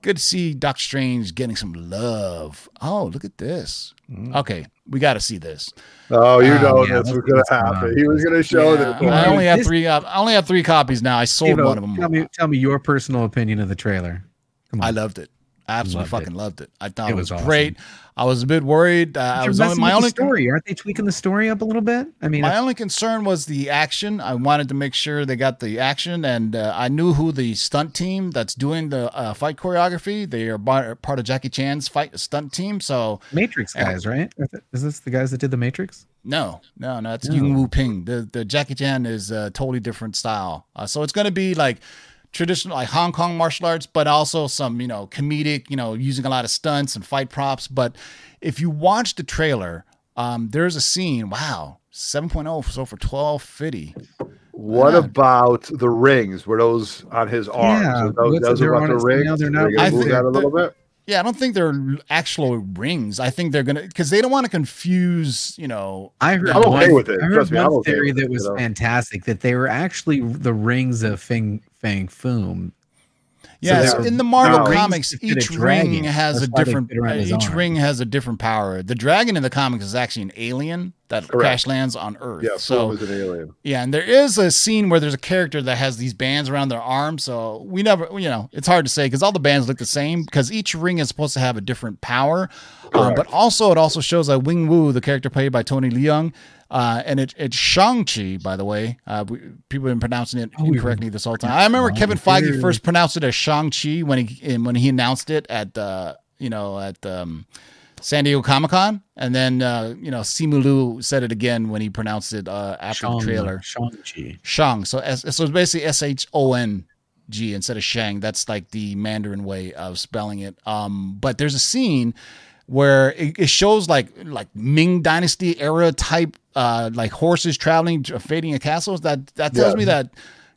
good to see Doctor Strange getting some love. Oh, look at this. Okay, we got to see this. Oh, you Um, know yeah, this was going to go on. happen. He was going to show Yeah, this. I only have This- three. I only have three copies now. I sold Steve-O, one of them. Tell me, tell me your personal opinion of the trailer. Come on. I loved it. I absolutely Loved it. fucking loved it. I thought It it was, was great. I was a bit worried. Uh, I They're was only, messing my with only the story. Aren't they tweaking the story up a little bit? I mean, My only concern was the action. I wanted to make sure they got the action, and uh, I knew who the stunt team that's doing the uh, fight choreography. They are bar- part of Jackie Chan's fight stunt team. So Matrix guys, right? Is this the guys that did the Matrix? no, no, no, it's No. Yuen Woo Ping. The the Jackie Chan is a totally different style. Uh, so it's going to be like traditional like Hong Kong martial arts, but also some you know comedic, you know, using a lot of stunts and fight props. But if you watch the trailer, um, there's a scene. Wow, 7.0 so for 1250. What Yeah. about the rings? Were those on his arms? Yeah, those, those they're about on the his- rings. no, they're Are not. I move think that a little bit. Yeah, I don't think they're actual rings. I think they're gonna because they don't want to confuse, you know. I heard I'm okay one, with it. I heard Trust me, I'm one okay theory it, that was you know? fantastic that they were actually the rings of Fing Fang Foom. They so in the Marvel no. comics, Rings to fit a each ring has That's a different. fit around his Each arm. ring has a different power. The dragon in the comics is actually an alien that Correct. crash lands on Earth. Yeah, so so is an alien. Yeah, and there is a scene where there's a character that has these bands around their arm. So we never, you know, it's hard to say because all the bands look the same because each ring is supposed to have a different power. Um, but also, it also shows that Wenwu, the character played by Tony Leung, uh, and it, it's Shang-Chi, by the way. Uh, we, people have been pronouncing it Oh, incorrectly this whole time. I remember Kevin Feige first pronounced it as Shang-Chi when he when he announced it at, uh, you know, at um, San Diego Comic Con. And then, uh, you know, Simu Liu said it again when he pronounced it uh, after the trailer. Shang-Chi. Shang. So S, so it's basically S H O N G instead of Shang. That's like the Mandarin way of spelling it. Um, but there's a scene where it, it shows like like Ming Dynasty era type uh like horses traveling fading a castles. That that tells Yeah. me that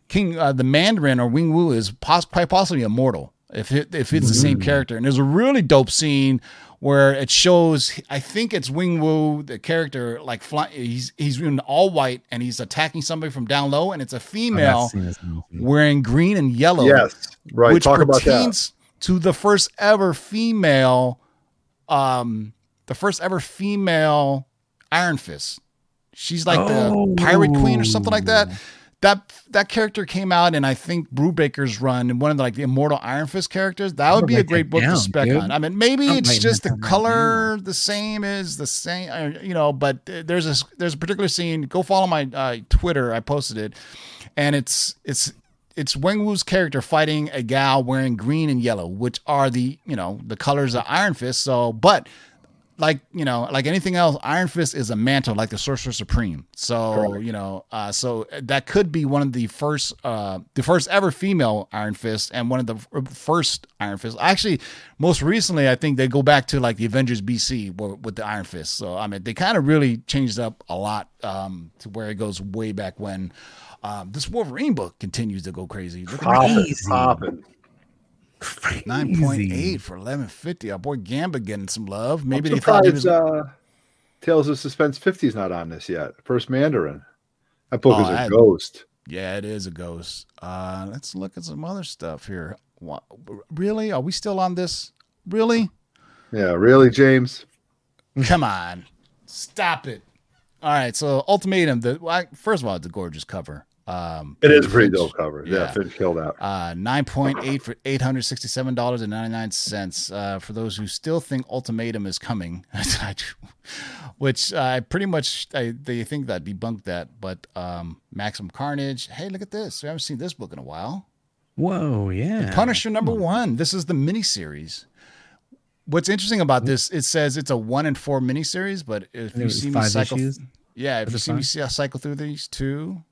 King uh, the Mandarin or Wenwu is pos- quite possibly immortal if it, if it's the same character. And there's a really dope scene where it shows I think it's Wenwu the character like fly, he's he's in all white and he's attacking somebody from down low and it's a female is awesome. wearing green and yellow. Yes, right. Which Talk about that. pertains to the first ever female, um, the first ever female Iron Fist. She's like the pirate queen or something like that. That that character came out in I think Brubaker's run and one of the, like the immortal Iron Fist characters. That would be a great book down, to spec dude. on. I mean, maybe I'm it's just the color the same as the same, uh, you know. But there's a there's a particular scene. Go follow my uh, Twitter. I posted it, and it's it's it's Wenwu's character fighting a gal wearing green and yellow, which are the you know the colors of Iron Fist. So, but like you know, like anything else, Iron Fist is a mantle, like the Sorcerer Supreme. So you know, uh, so that could be one of the first, uh, the first ever female Iron Fist, and one of the first Iron Fist. Actually, most recently, I think they go back to like the Avengers BC with the Iron Fist. So I mean, they kind of really changed up a lot um, to where it goes way back when. Um, this Wolverine book continues to go crazy. Look at Popping, Crazy. popping. Nine point eight for eleven fifty. Our boy Gamba getting some love. Maybe I'm they thought he was. surprised, uh, Tales of Suspense 50 is not on this yet. First Mandarin. That book Oh, is a I- ghost. Yeah, it is a ghost. Uh, let's look at some other stuff here. What, really? Are we still on this? Really? Yeah, really, James? Come on, stop it. All right. So Ultimatum. The well, I- first of all, it's a gorgeous cover. Um, It is a pretty Finch, dope cover. Yeah, yeah. Finch killed out. Uh, nine point eight for eight hundred sixty-seven dollars and ninety-nine cents. Uh, for those who still think Ultimatum is coming, which I pretty much I, they think that debunked that. But um, Maximum Carnage. Hey, look at this. We haven't seen this book in a while. Whoa, yeah. Punisher number one. This is the miniseries. What's interesting about this? It says it's a one and four miniseries, but if you was see me cycle, issues? yeah, if you it see me five? see cycle through these two,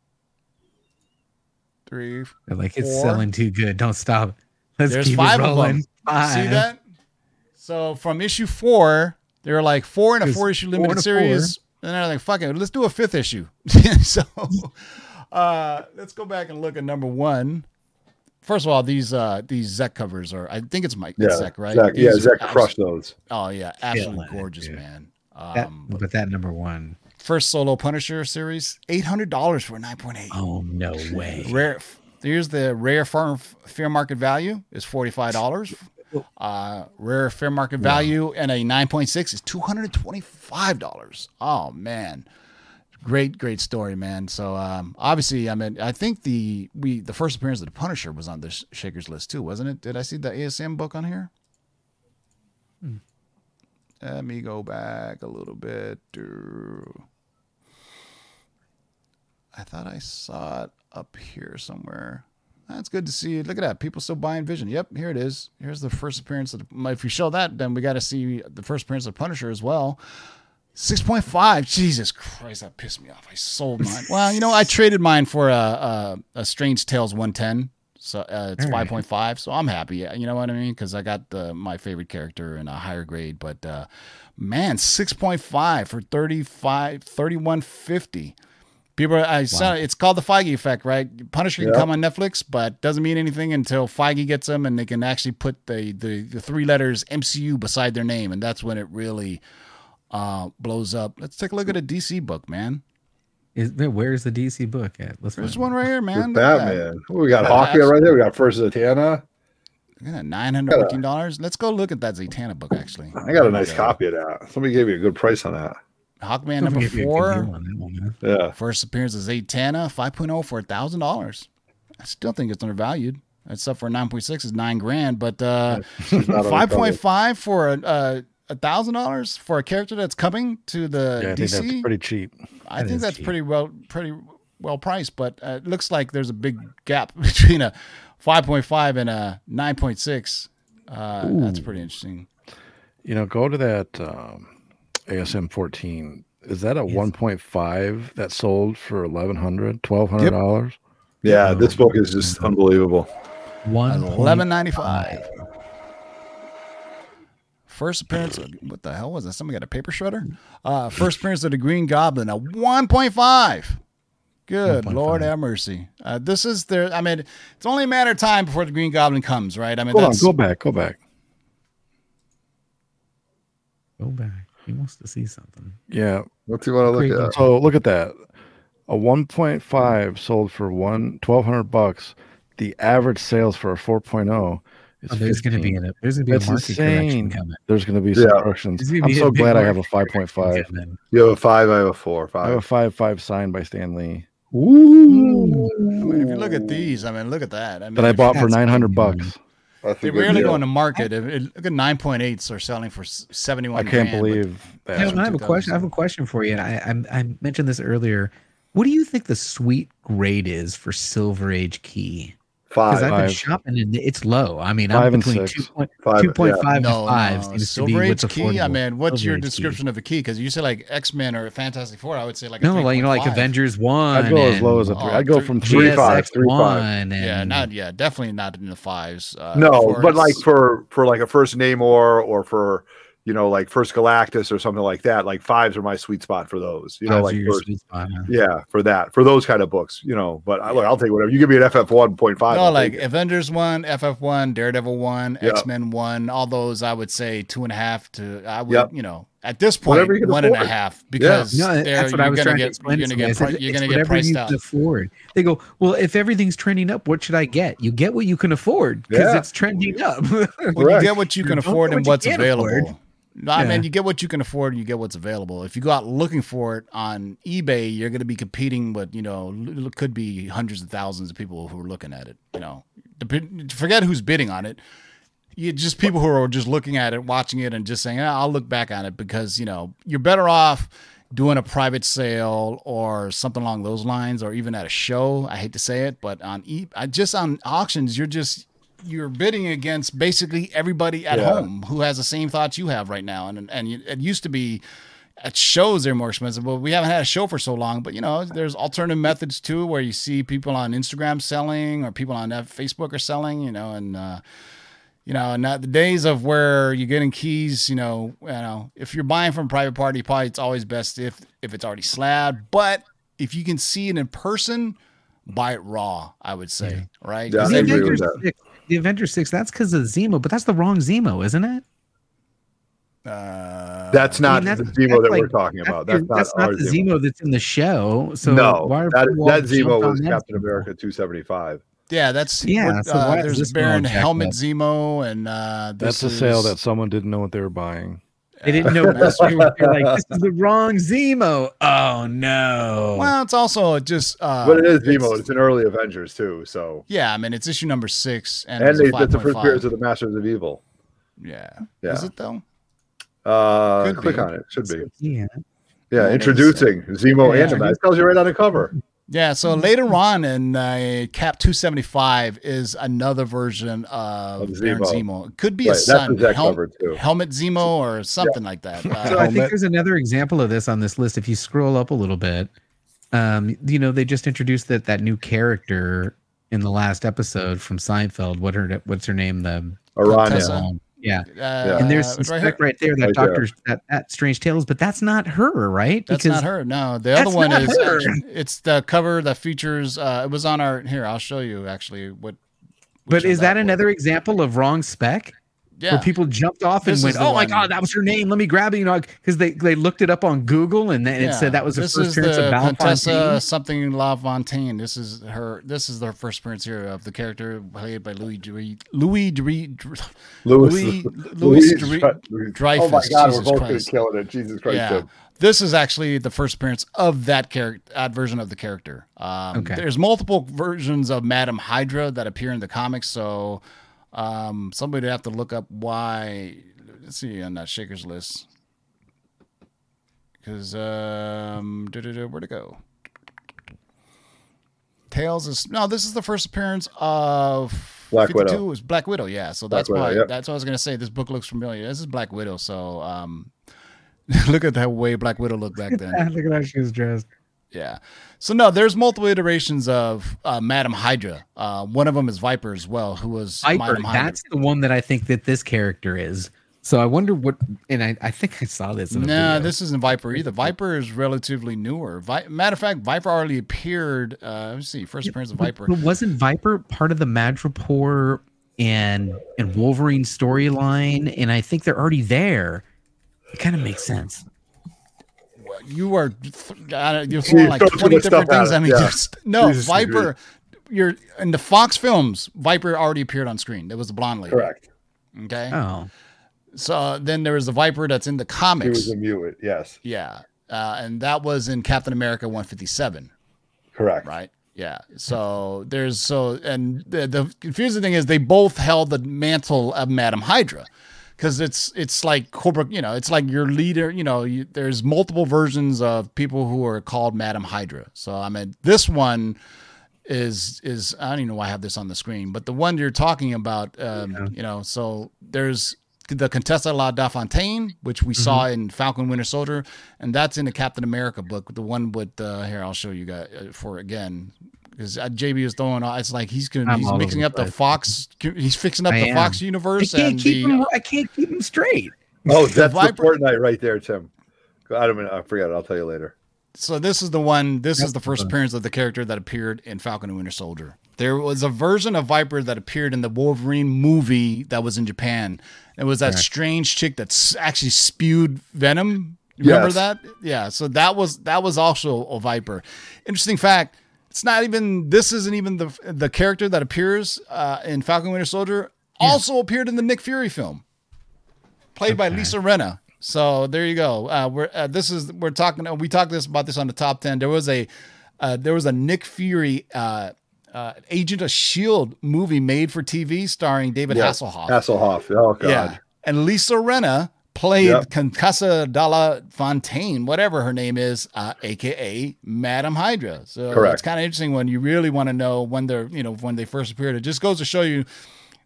three, They're like it's four. selling too good. Don't stop. Let's There's keep five it of rolling. them. Five. See that? So from issue four, there are like four in a four issue limited and a series. And they're like, fuck it, let's do a fifth issue. so uh let's go back and look at number one. First of all, these uh these Zeck covers are I think it's Mike Yeah, Zeck, right? Zach, yeah, These Zach are crushed those. Oh yeah, absolutely Killing it, gorgeous, dude. man. That, Um but that number one. First solo Punisher series, eight hundred dollars for nine point eight. Oh no way. Rare. Here's the rare fair, fair market value is forty five dollars. Uh, rare fair market value and a nine point six is two hundred twenty five dollars. Oh man, great great story, man. So um, obviously, I mean, I think the we the first appearance of the Punisher was on this Shakers list too, wasn't it? Did I see the ASM book on here? Let me go back a little bit. I thought I saw it up here somewhere. That's good to see. Look at that. People still buying Vision. Yep, here it is. Here's the first appearance of the, if you show that, then we got to see the first appearance of Punisher as well. 6.5. Jesus Christ, that pissed me off. I sold mine. well, you know, I traded mine for a, a, a Strange Tales 110. So uh, it's five point five. So I'm happy. You know what I mean? Because I got the my favorite character in a higher grade. But uh, man, six point five for 35, 3150. People, I saw it's called the Feige effect, right? Punisher can Yeah. come on Netflix, but doesn't mean anything until Feige gets them and they can actually put the the, the three letters MCU beside their name, and that's when it really uh, blows up. Let's take a look at a DC book, man. Is there, where's the DC book at? Let's There's one right here, man. Look at that. Batman. We got Yeah, Hawkeye right there. We got First Zatanna. Yeah, nine hundred fourteen dollars. Let's go look at that Zatanna book. Actually, I got a nice copy of that. Somebody gave me a good price on that. Hawkman Don't number forget your four. Deal on that one, man. Yeah. First appearance of Zatanna 5.0 for a thousand dollars. I still think it's undervalued. Up for nine point six is nine grand, but uh, She's not on the five cover. point five for a uh, a thousand dollars for a character that's coming to the Yeah, I think DC. that's pretty cheap. I That think that's cheap. pretty well pretty well priced, but uh, it looks like there's a big gap between a 5.5 and a 9.6. Uh, that's pretty interesting. You know, go to that um, ASM 14. Is that a 1.5 that sold for 1100 $1,200? Yeah, this book is just unbelievable. One Eleven ninety five. First appearance. Of, what the hell was that? Somebody got a paper shredder. Uh, first appearance of the Green Goblin. A one point five. Good 1.5. Lord have mercy. Uh, this is their. I mean, it's only a matter of time before the Green Goblin comes, right? I mean, Hold on, go back, go back. Go back. He wants to see something. Yeah. What do you want to look at? So look at that. A 1.5 sold for one 1200 bucks. The average sales for a 4.0 is Oh, there's going to be 15. an, there's going to be That's a market insane. correction coming. There's going to be some Yeah. corrections. I'm so glad I have a 5.5. You have a five. I have a four. Five. I have a Five. 5.5 signed by Stan Lee Ooh. I mean, if you look at these, I mean, look at that. I mean, that I bought for 900 pretty bucks. That's a They good rarely deal. go in the market. If it, look at nine point eights are selling for seventy one. I can't believe that. Hey, I have a question. I have a question for you. And I, I I mentioned this earlier. What do you think the sweet grade is for Silver Age Key? Because I've been shopping and it's low. I mean, Five I'm between six. 2.5 Five, 2.5 yeah. and No, 5 no. seems to be Silver what's Age Key. I mean, what's Silver your Age Key. description of a key? Because you say like X Men or Fantastic Four. I would say like a No, like you know, like Avengers One. I'd go as low as a three. Oh, I'd go from three, three. GSX three, five. One. Yeah, not yeah, definitely not in the fives. Uh, No, but like for for like a first Namor or for you know like first Galactus or something like that. Like fives are my sweet spot for those. You know, Fives like are your first, sweet spot, huh? yeah, for that for those kind of books. You know, but I, look, I'll take whatever. You give me an FF one point five. no, like Avengers one, FF one, Daredevil one, Yeah. X Men one, all those I would say two and a half to I would Yep. you know at this point Whatever you can one and a half because No, that's what I you're was gonna to get explain. you're gonna get somebody. I pri- said, you're gonna get priced you out. afford. They go, well, if everything's trending up, what should I get? You get what you can afford because Yeah. it's trending up. Well, you get what you can You don't afford and what's available. afford. No, I Yeah. mean, you get what you can afford and you get what's available. If you go out looking for it on eBay, you're going to be competing with, you know, could be hundreds of thousands of people who are looking at it. You know, forget who's bidding on it. You just people who are just looking at it, watching it, and just saying, "Ah, "I'll look back on it," because you know you're better off doing a private sale or something along those lines, or even at a show. I hate to say it, but on e- I- just on auctions, you're just you're bidding against basically everybody at Yeah. home who has the same thoughts you have right now. And and it used to be at shows they're more expensive, but we haven't had a show for so long. But you know, there's alternative methods too, where you see people on Instagram selling or people on Facebook are selling. You know, and uh, you know, and not the days of where you're getting keys. You know, you know, if you're buying from a private party, probably it's always best if if it's already slabbed. But if you can see it in person, buy it raw. I would say, right? Yeah, I agree with that. 6, the Avengers Six, that's because of Zemo, but that's the wrong Zemo, isn't it? uh, that's not I mean, the Zemo that's that we're like- talking about. That's, that's not, not the Zemo. Zemo that's in the show. So no, why are that, that Zemo was that Captain Zemo? America two seventy five. Yeah, that's Yeah, so uh, there's this Baron Helmut up? Zemo, and uh, That's this a sale is- that someone didn't know what they were buying. They didn't know this. They were like, this is the wrong Zemo. Oh no. Well, it's also just. Uh, But it is Zemo. It's an early Avengers too. So Yeah, I mean it's issue number six, and, and it's a they, that's the first appearance of the Masters of Evil. Yeah. Yeah. is it though? Uh, Could click be. on it. Should be. yeah. Yeah, Yeah, it is. introducing Zemo Yeah. and the It tells you right on the cover. Yeah. So later on in uh, Cap two seventy five is another version of, Of Baron Zemo. Zemo. Could be Right, a that's son, what Hel- covered, too. Helmut Zemo or something like that. So Uh, I think there's another example of this on this list. If you scroll up a little bit, um, you know, they just introduced that that new character in the last episode from Seinfeld. What her what's her name? The Aranya. Yeah. Uh, And there's some right spec right there that Right there. Doctor that, that Strange Tales, but that's not her, right? That's not her. No, the other one is her. it's the cover that features. Uh, it was on our here. I'll show you actually what. But is one that another example of wrong spec? Yeah. Where people jumped off and This went, "Oh my god, that was her name! Let me grab it!" You know, because they they looked it up on Google and then it said that was the this first is appearance the of Val Contessa something La Fontaine. This is her. This is their first appearance here of the character played by Louis Dre, Louis Dre, Dre- Louis, Louis Louis Dre- Dre- Dreyfus. Oh my God, Jesus we're both Christ. gonna kill it. Jesus Christ, Yeah. Tim. This is actually the first appearance of that character, that version of the character. Um, Okay. There's multiple versions of Madame Hydra that appear in the comics, so um, somebody would have to look up why. Let's see on that Shakers list. Because um, where'd it go? Tails is no. This is the first appearance of Black 52 Widow. is Black Widow. Yeah, so Black that's Widow, why. yep. That's what I was gonna say. This book looks familiar. This is Black Widow. So um, look at that way Black Widow looked back then. Look at how she was dressed. Yeah. So no, there's multiple iterations of uh, Madam Hydra. Uh, one of them is Viper as well, who was Viper. Madam Hydra. That's the one that I think that this character is. So I wonder what, and I, I think I saw this in a Nah, this isn't Viper either. Viper is relatively newer. Vi- Matter of fact, Viper already appeared. Uh, let me see, first appearance of Viper. But wasn't Viper part of the Madripoor and and Wolverine storyline? And I think they're already there. It kind of makes sense. You are you're throwing like 20 different stuff at things. I mean, yeah. just, no, Jesus Viper. You're in the Fox films. Viper already appeared on screen. There was the blonde lady. Correct. Okay. Oh, So then there was the Viper that's in the comics. He was a mutant. Yes, Yeah. Uh, and that was in Captain America 157, correct. right? Yeah. So there's so, and the, the confusing thing is they both held the mantle of Madam Hydra. Because it's it's like Cobra, you know, it's like your leader. You know, you, there's multiple versions of people who are called Madam Hydra. So I mean, this one is is I don't even know why I have this on the screen, but the one you're talking about, um, you know, so there's the Contessa La Da Fontaine, which we saw in Falcon Winter Soldier, and that's in the Captain America book. The one with uh, here, I'll show you guys uh, for again because JB is throwing. It's like he's gonna I'm he's mixing up the the place. Fox. He's fixing up I the Fox am. I universe can't and keep the. him. I can't keep him straight. Oh, that's the Viper- Fortnite right there, Tim. I don't. I forget. it. I'll tell you later. So this is the one. This is the first fun. appearance of the character that appeared in Falcon and Winter Soldier. There was a version of Viper that appeared in the Wolverine movie that was in Japan. It was that strange chick that actually spewed venom. You Remember Yes. that? Yeah. So that was that was also a Viper. Interesting fact. It's not even. This isn't even the the character that appears uh, in Falcon Winter Soldier. Also appeared in the Nick Fury film played by Lisa Rinna. So there you go. Uh, we're uh, this is we're talking. We talked this about this on the top ten. There was a uh, there was a Nick Fury uh, uh, Agent of Shield movie made for TV starring David Yes. Hasselhoff. Hasselhoff. Oh God. Yeah, and Lisa Renna played Yep. Concassa Dalla Fontaine, whatever her name is, uh, aka Madam Hydra. So Correct. it's kind of interesting when you really want to know when they're you know when they first appeared. It just goes to show you,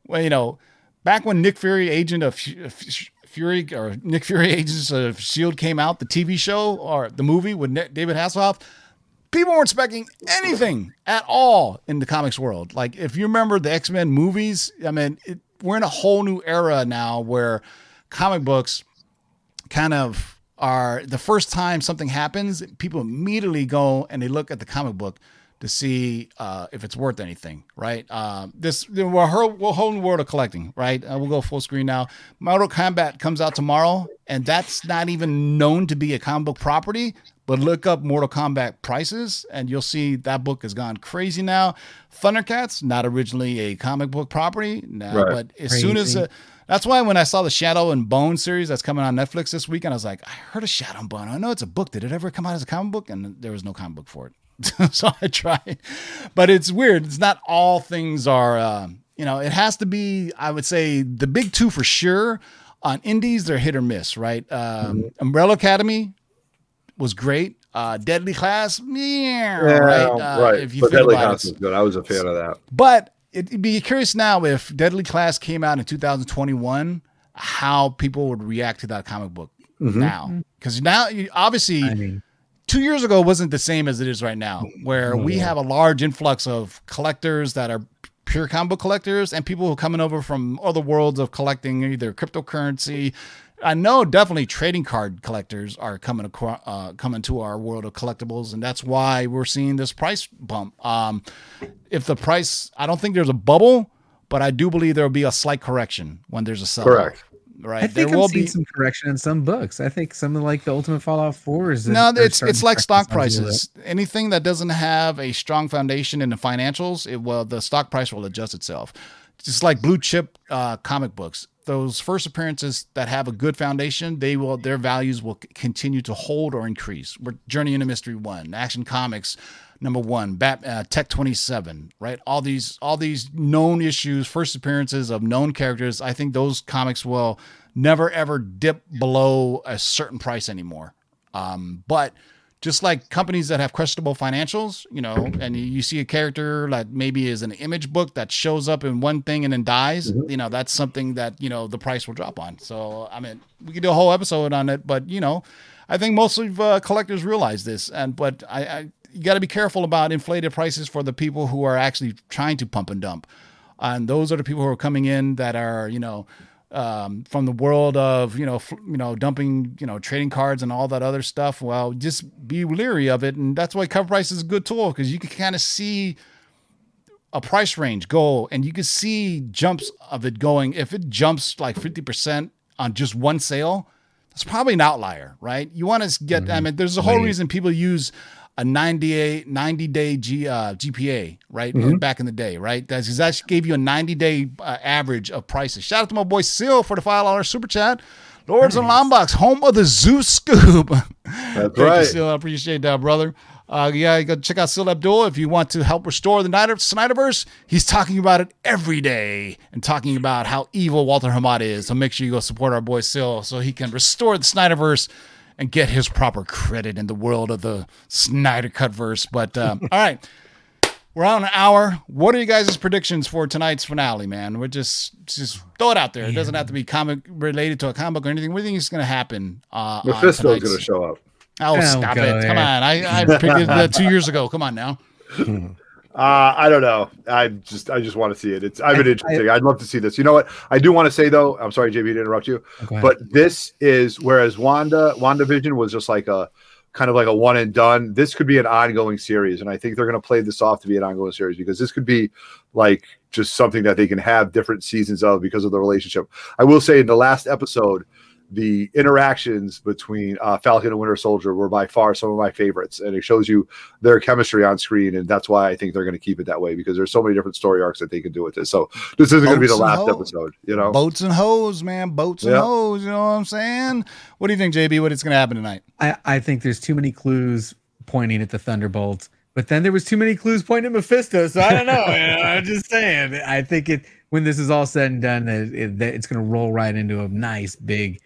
well, you know, back when Nick Fury, Agent of Fu- Fu- Fury or Nick Fury, Agents of Shield came out, the TV show or the movie with David Hasselhoff. People weren't expecting anything at all in the comics world. Like if you remember the X Men movies, I mean, it, we're in a whole new era now where comic books kind of are the first time something happens, people immediately go and they look at the comic book to see uh, if it's worth anything, right? Um, this we're a whole, we're whole new world of collecting, right? Uh, we'll go full screen now. Mortal Kombat comes out tomorrow, and that's not even known to be a comic book property. But look up Mortal Kombat prices, and you'll see that book has gone crazy now. Thundercats, not originally a comic book property, no, Right. but as soon as Crazy. Uh, that's why when I saw the Shadow and Bone series that's coming on Netflix this weekend, I was like, I heard of Shadow and Bone. I know it's a book. Did it ever come out as a comic book? And there was no comic book for it. so I tried, but it's weird. It's not all things are, um, you know, it has to be, I would say the big two for sure on indies, they're hit or miss, right? Um, Umbrella Academy was great. Uh, Deadly Class, yeah, Yeah, right. right. Uh, If you but think Deadly Class was good. I was a fan of that. but it'd be curious now if Deadly Class came out in 2021, how people would react to that comic book Mm-hmm. now. Because now, obviously, I mean, two years ago wasn't the same as it is right now, where we have a large influx of collectors that are pure comic book collectors and people who are coming over from other worlds of collecting either cryptocurrency. I know definitely trading card collectors are coming across, uh, coming to our world of collectibles, and that's why we're seeing this price bump. Um, if the price, I don't think there's a bubble, but I do believe there will be a slight correction when there's a sell. Correct. Right. I think there I'm will be some correction in some books. I think some of like the Ultimate Fallout Fours. No, it's it's like stock themselves a little prices. Anything that doesn't have a strong foundation in the financials, it will the stock price will adjust itself. Just like blue chip uh, comic books, those first appearances that have a good foundation, they will their values will continue to hold or increase. We're Journey into Mystery One, Action Comics, number one, Bat, uh, Tech Twenty Seven, right? All these all these known issues, first appearances of known characters. I think those comics will never ever dip below a certain price anymore. Um, but just like companies that have questionable financials, you know, and you- see a character that maybe is an image book that shows up in one thing and then dies, you know, that's something that, you know, the price will drop on. So, I mean, we could do a whole episode on it, but, you know, I think most of uh, collectors realize this. And, but I, I you got to be careful about inflated prices for the people who are actually trying to pump and dump. And those are the people who are coming in that are, you know, um, from the world of you know f- you know dumping you know trading cards and all that other stuff. Well, just be leery of it, and that's why cover price is a good tool because you can kind of see a price range go, and you can see jumps of it going. If it jumps like fifty percent on just one sale, that's probably an outlier, right? You want to get. I mean, there's a whole reason people use a 98 90 day G, uh, GPA, right? Back in the day, right? That's because that gave you a 90 day uh, average of prices. Shout out to my boy Seal for the five dollar super chat. Lords and Long Box, home of the Zoo Scoop. That's Thank you, right. Seal. I appreciate that, brother. Uh, yeah, you go check out Seal Abdul if you want to help restore the Snyder- Snyderverse. He's talking about it every day and talking about how evil Walter Hamad is. So make sure you go support our boy Seal so he can restore the Snyderverse and get his proper credit in the world of the Snyder Cut verse. But um, all right, we're on an hour. What are you guys' predictions for tonight's finale, man? We're just just throw it out there. It doesn't have to be comic related to a comic book or anything. What do you think is going to happen? Uh, on Mephisto's tonight's- going to show up. Oh, Don't stop go it! Come on, I, I predicted that two years ago. Come on now. Uh, I don't know. I just I just want to see it. It's I've been interesting. I, would love to see this. You know what? I do want to say though. I'm sorry, JB, to interrupt you, but this is whereas Wanda WandaVision was just like a kind of like a one and done. This could be an ongoing series, and I think they're going to play this off to be an ongoing series because this could be like just something that they can have different seasons of because of the relationship. I will say in the last episode. The interactions between uh, Falcon and Winter Soldier were by far some of my favorites, and it shows you their chemistry on screen, and that's why I think they're going to keep it that way because there's so many different story arcs that they can do with this. So this isn't going to be the last hoes. episode, you know. Boats and hoes, man. Boats and Yeah. hoes. You know what I'm saying? What do you think, JB? What is going to happen tonight? I, I think there's too many clues pointing at the Thunderbolts, but then there was too many clues pointing at Mephisto. So I don't know. man. I'm just saying. I think it when this is all said and done, that it, that it's going to roll right into a nice big,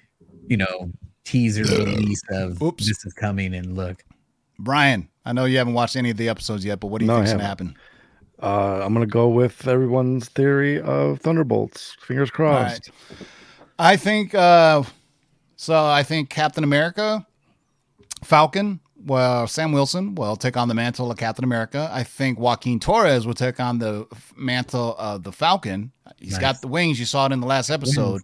you know, teaser release of Oops. this is coming and look. Brian, I know you haven't watched any of the episodes yet, but what do you No, I think's going to happen? Uh, I'm gonna go with everyone's theory of Thunderbolts. Fingers crossed. I think uh so I think Captain America, Falcon, well, Sam Wilson will take on the mantle of Captain America. I think Joaquin Torres will take on the mantle of the Falcon. He's Nice. got the wings. You saw it in the last episode.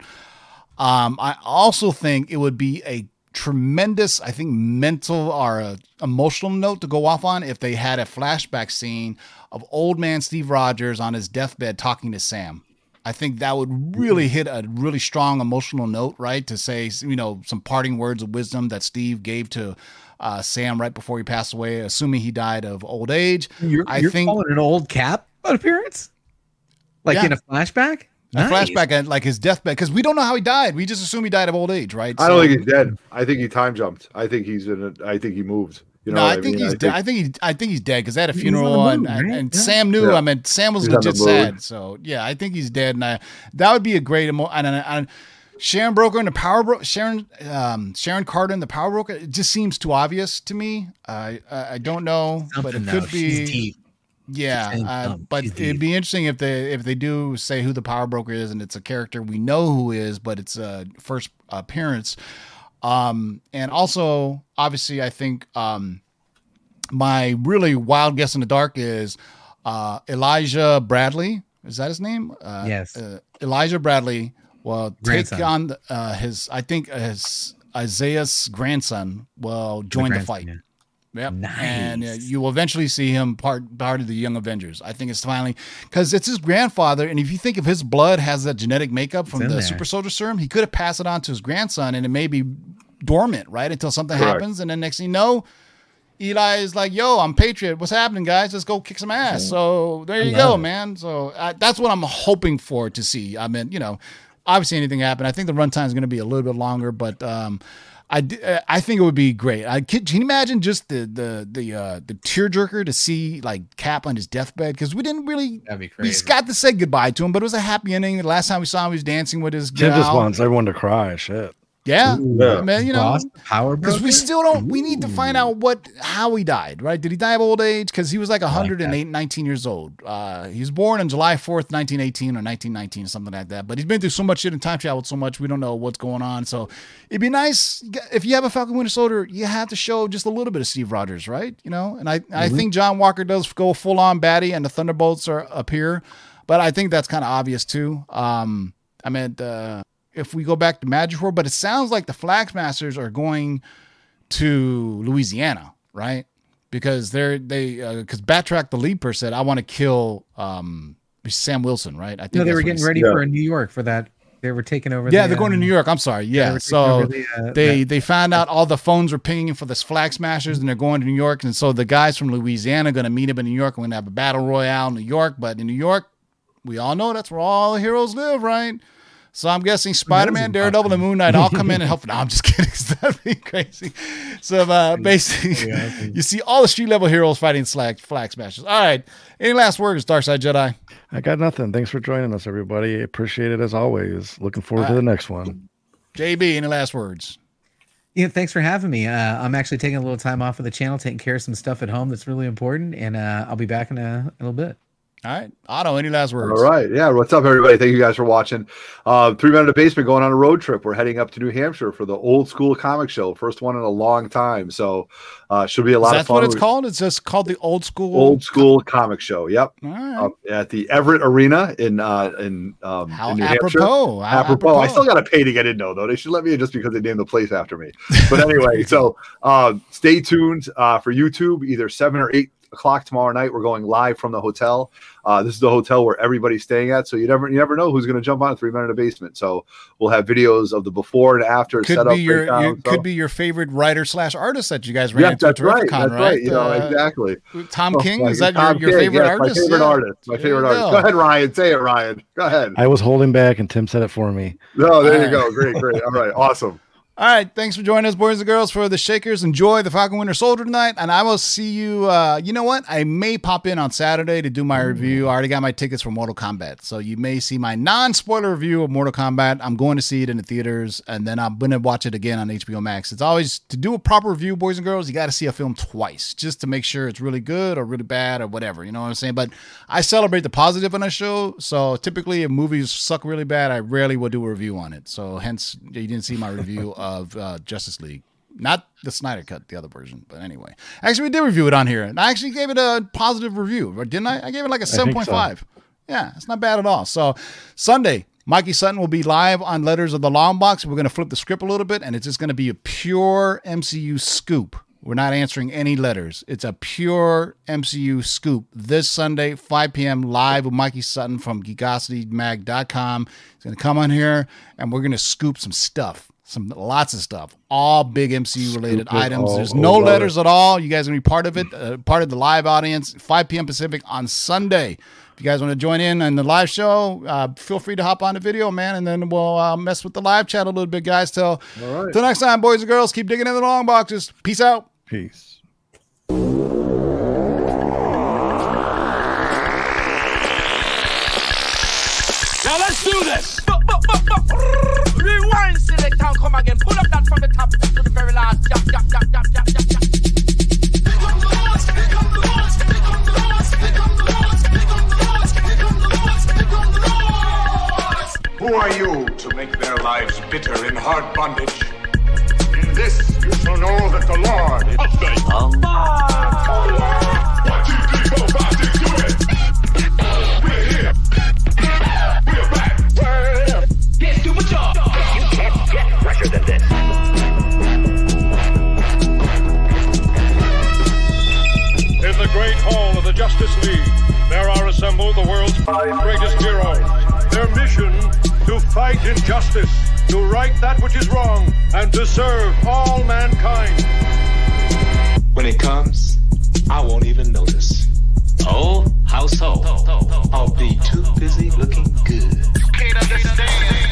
Um, I also think it would be a tremendous, I think, mental or a emotional note to go off on if they had a flashback scene of old man Steve Rogers on his deathbed talking to Sam. I think that would really hit a really strong emotional note, right? To say, you know, some parting words of wisdom that Steve gave to uh, Sam right before he passed away, assuming he died of old age. You're, I you're think calling an old cap appearance, like Yeah. in a flashback. A flashback at like his deathbed because we don't know how he died. We just assume he died of old age, right? I don't think he's dead. I think he time jumped. I think he's in. A, I think he moved. You know, no, what I think mean? he's dead. I think he, I think he's dead because they had a funeral on and, moon, and, right? and Yeah. Sam knew. Yeah. I mean, Sam was He's legit sad. So yeah, I think he's dead, and I, that would be a great emo. And, and, and Sharon Broker and the Power Bro- Sharon um, Sharon Carter and the Power Broker. It just seems too obvious to me. I I, I don't know, but Something it though. could She's be. Yeah, uh, but it'd be interesting if they if they do say who the power broker is and it's a character we know who is, but it's a first appearance. Um, and also, obviously, I think um, my really wild guess in the dark is uh, Elijah Bradley. Is that his name? Uh, Yes. Uh, Elijah Bradley will take Grandson. on the, uh, his, I think his Isaiah's grandson will join the, grandson, fight. yeah. Yep. And uh, you will eventually see him part part of the Young Avengers. I think it's finally because it's his grandfather, and if you think of his blood has that genetic makeup from the there. Super Soldier Serum, he could have passed it on to his grandson, and it may be dormant right until something Correct. happens, and then next thing you know. Eli is like, "Yo, I'm Patriot. What's happening, guys? Let's go kick some ass." So there you go, it. man. So uh, that's what I'm hoping for to see. I mean, you know, obviously anything happen. I think the runtime is going to be a little bit longer, but um, I d- uh, I think it would be great. I can, can you imagine just the the the uh, the tearjerker to see like Cap on his deathbed because we didn't really. That'd be We crazy. just got to say goodbye to him, but it was a happy ending. The last time we saw him, he was dancing with his Tim just wants everyone to cry. Shit. Yeah, Yeah. man. You know, Boss, power because we still don't. We need to find out what how he died. Right? Did he die of old age? Because he was like like 108, 19 years old. Uh, he was born on July 4th, 1918 or 1919 something like that. But he's been through so much shit and time traveled so much. We don't know what's going on. So it'd be nice if you have a Falcon Winter Soldier. You have to show just a little bit of Steve Rogers, right? You know. And I I think John Walker does go full on baddie, and the Thunderbolts are up here. But I think that's kind of obvious too. Um, I mean, uh, if we go back to Madripoor, but it sounds like the Flag Smashers are going to Louisiana, right? Because they're they because Batroc the leaper said, "I want to kill um, Sam Wilson," right? I think No, they were getting ready Yeah. for New York for that. They were taking over. Yeah, the, they're going to um, New York. I'm sorry. Yeah, taking so the, uh, they they found out all the phones were pinging for this Flag Smashers, and they're going to New York. And so the guys from Louisiana are going to meet up in New York. and We're going to have a battle royale in New York. But in New York, we all know that's where all the heroes live, right? So I'm guessing Spider Man, Daredevil, and Moon Knight all come in and help. No, I'm just kidding. 'cause That'd be crazy. So uh, basically, you see all the street level heroes fighting slag, flag smashers. All right. Any last words, Dark Side Jedi? I got nothing. Thanks for joining us, everybody. Appreciate it as always. Looking forward to the next one. JB, any last words? Yeah, thanks for having me. Uh, I'm actually taking a little time off of the channel, taking care of some stuff at home that's really important, and uh, I'll be back in a, a little bit. All right. Otto, any last words? All right. Yeah. What's up, everybody? Thank you guys for watching. Uh, Three Men in the Basement going on a road trip. We're heading up to New Hampshire for the old school comic show. First one in a long time. So uh, should be a lot That's of fun. what it's We- called? It's just called the old school. Old school comic show. Yep. All right. Up at the Everett Arena in uh, in, um, How in New Hampshire. apropos. How apropos. I still got to pay to get in though. Though they should let me in just because they named the place after me. But anyway, so uh, stay tuned uh, for YouTube. Either seven or eight o'clock tomorrow night. We're going live from the hotel. Uh, this is the hotel where everybody's staying at. So you never you never know who's going to jump on Three Men in the Basement. So we'll have videos of the before and after could setup. be your, breakdown, your so- could be your favorite writer slash artist that you guys ran Yeah, into at that's right. Terrificon, That's right? right. You know Uh, exactly. Tom Oh, King my- is that Tom your, your King, favorite yes, artist? My favorite Yeah. artist. My favorite artist. go. Go ahead, Ryan. Say it, Ryan. Go ahead. I was holding back, and Tim said it for me. No, there you All go. Great, great. All right, awesome. All right, thanks for joining us, boys and girls, for the Shakers. Enjoy the Falcon Winter Soldier tonight, and I will see you. Uh, you know what? I may pop in on Saturday to do my review. I already got my tickets for Mortal Kombat, so you may see my non-spoiler review of Mortal Kombat. I'm going to see it in the theaters, and then I'm going to watch it again on HBO Max. It's always to do a proper review, boys and girls. You got to see a film twice just to make sure it's really good or really bad or whatever. You know what I'm saying? But I celebrate the positive on a show, so typically if movies suck really bad, I rarely will do a review on it. So hence you didn't see my review of uh, Justice League. Not the Snyder cut, the other version, but anyway. Actually, we did review it on here, and I actually gave it a positive review, didn't I? I gave it like a 7.5. so. Yeah, it's not bad at all. So Sunday, Mikey Sutton will be live on Letters of the Long Box. We're going to flip the script a little bit, and it's just going to be a pure MCU scoop. We're not answering any letters. It's a pure MCU scoop this Sunday, 5 p.m. live with Mikey Sutton from geekositymag.com. He's going to come on here and we're going to scoop some stuff, some lots of stuff, all big MCU related Scoop items. all There's no over. letters at all. You guys are going to be part of it, uh, part of the live audience, 5 p.m. Pacific on Sunday. If you guys want to join in on the live show, uh, feel free to hop on the video, man, and then we'll uh, mess with the live chat a little bit, guys. Till, All right. till next time, boys and girls, keep digging in the long boxes. Peace out. Peace. Now let's do this. Rewind, select and come again. Pull up that from the top to the very last. Jump, jump, jump, jump, jump, jump, jump. Who are you to make their lives bitter in hard bondage? In this You shall know that the Lord is One, two, faster than this. In the great hall of the Justice League, there are assembled the world's five greatest heroes. Their mission to fight injustice, to right that which is wrong, and to serve all mankind. When it comes, I won't even notice. Oh, how so? I'll be too busy looking good. You can't understand.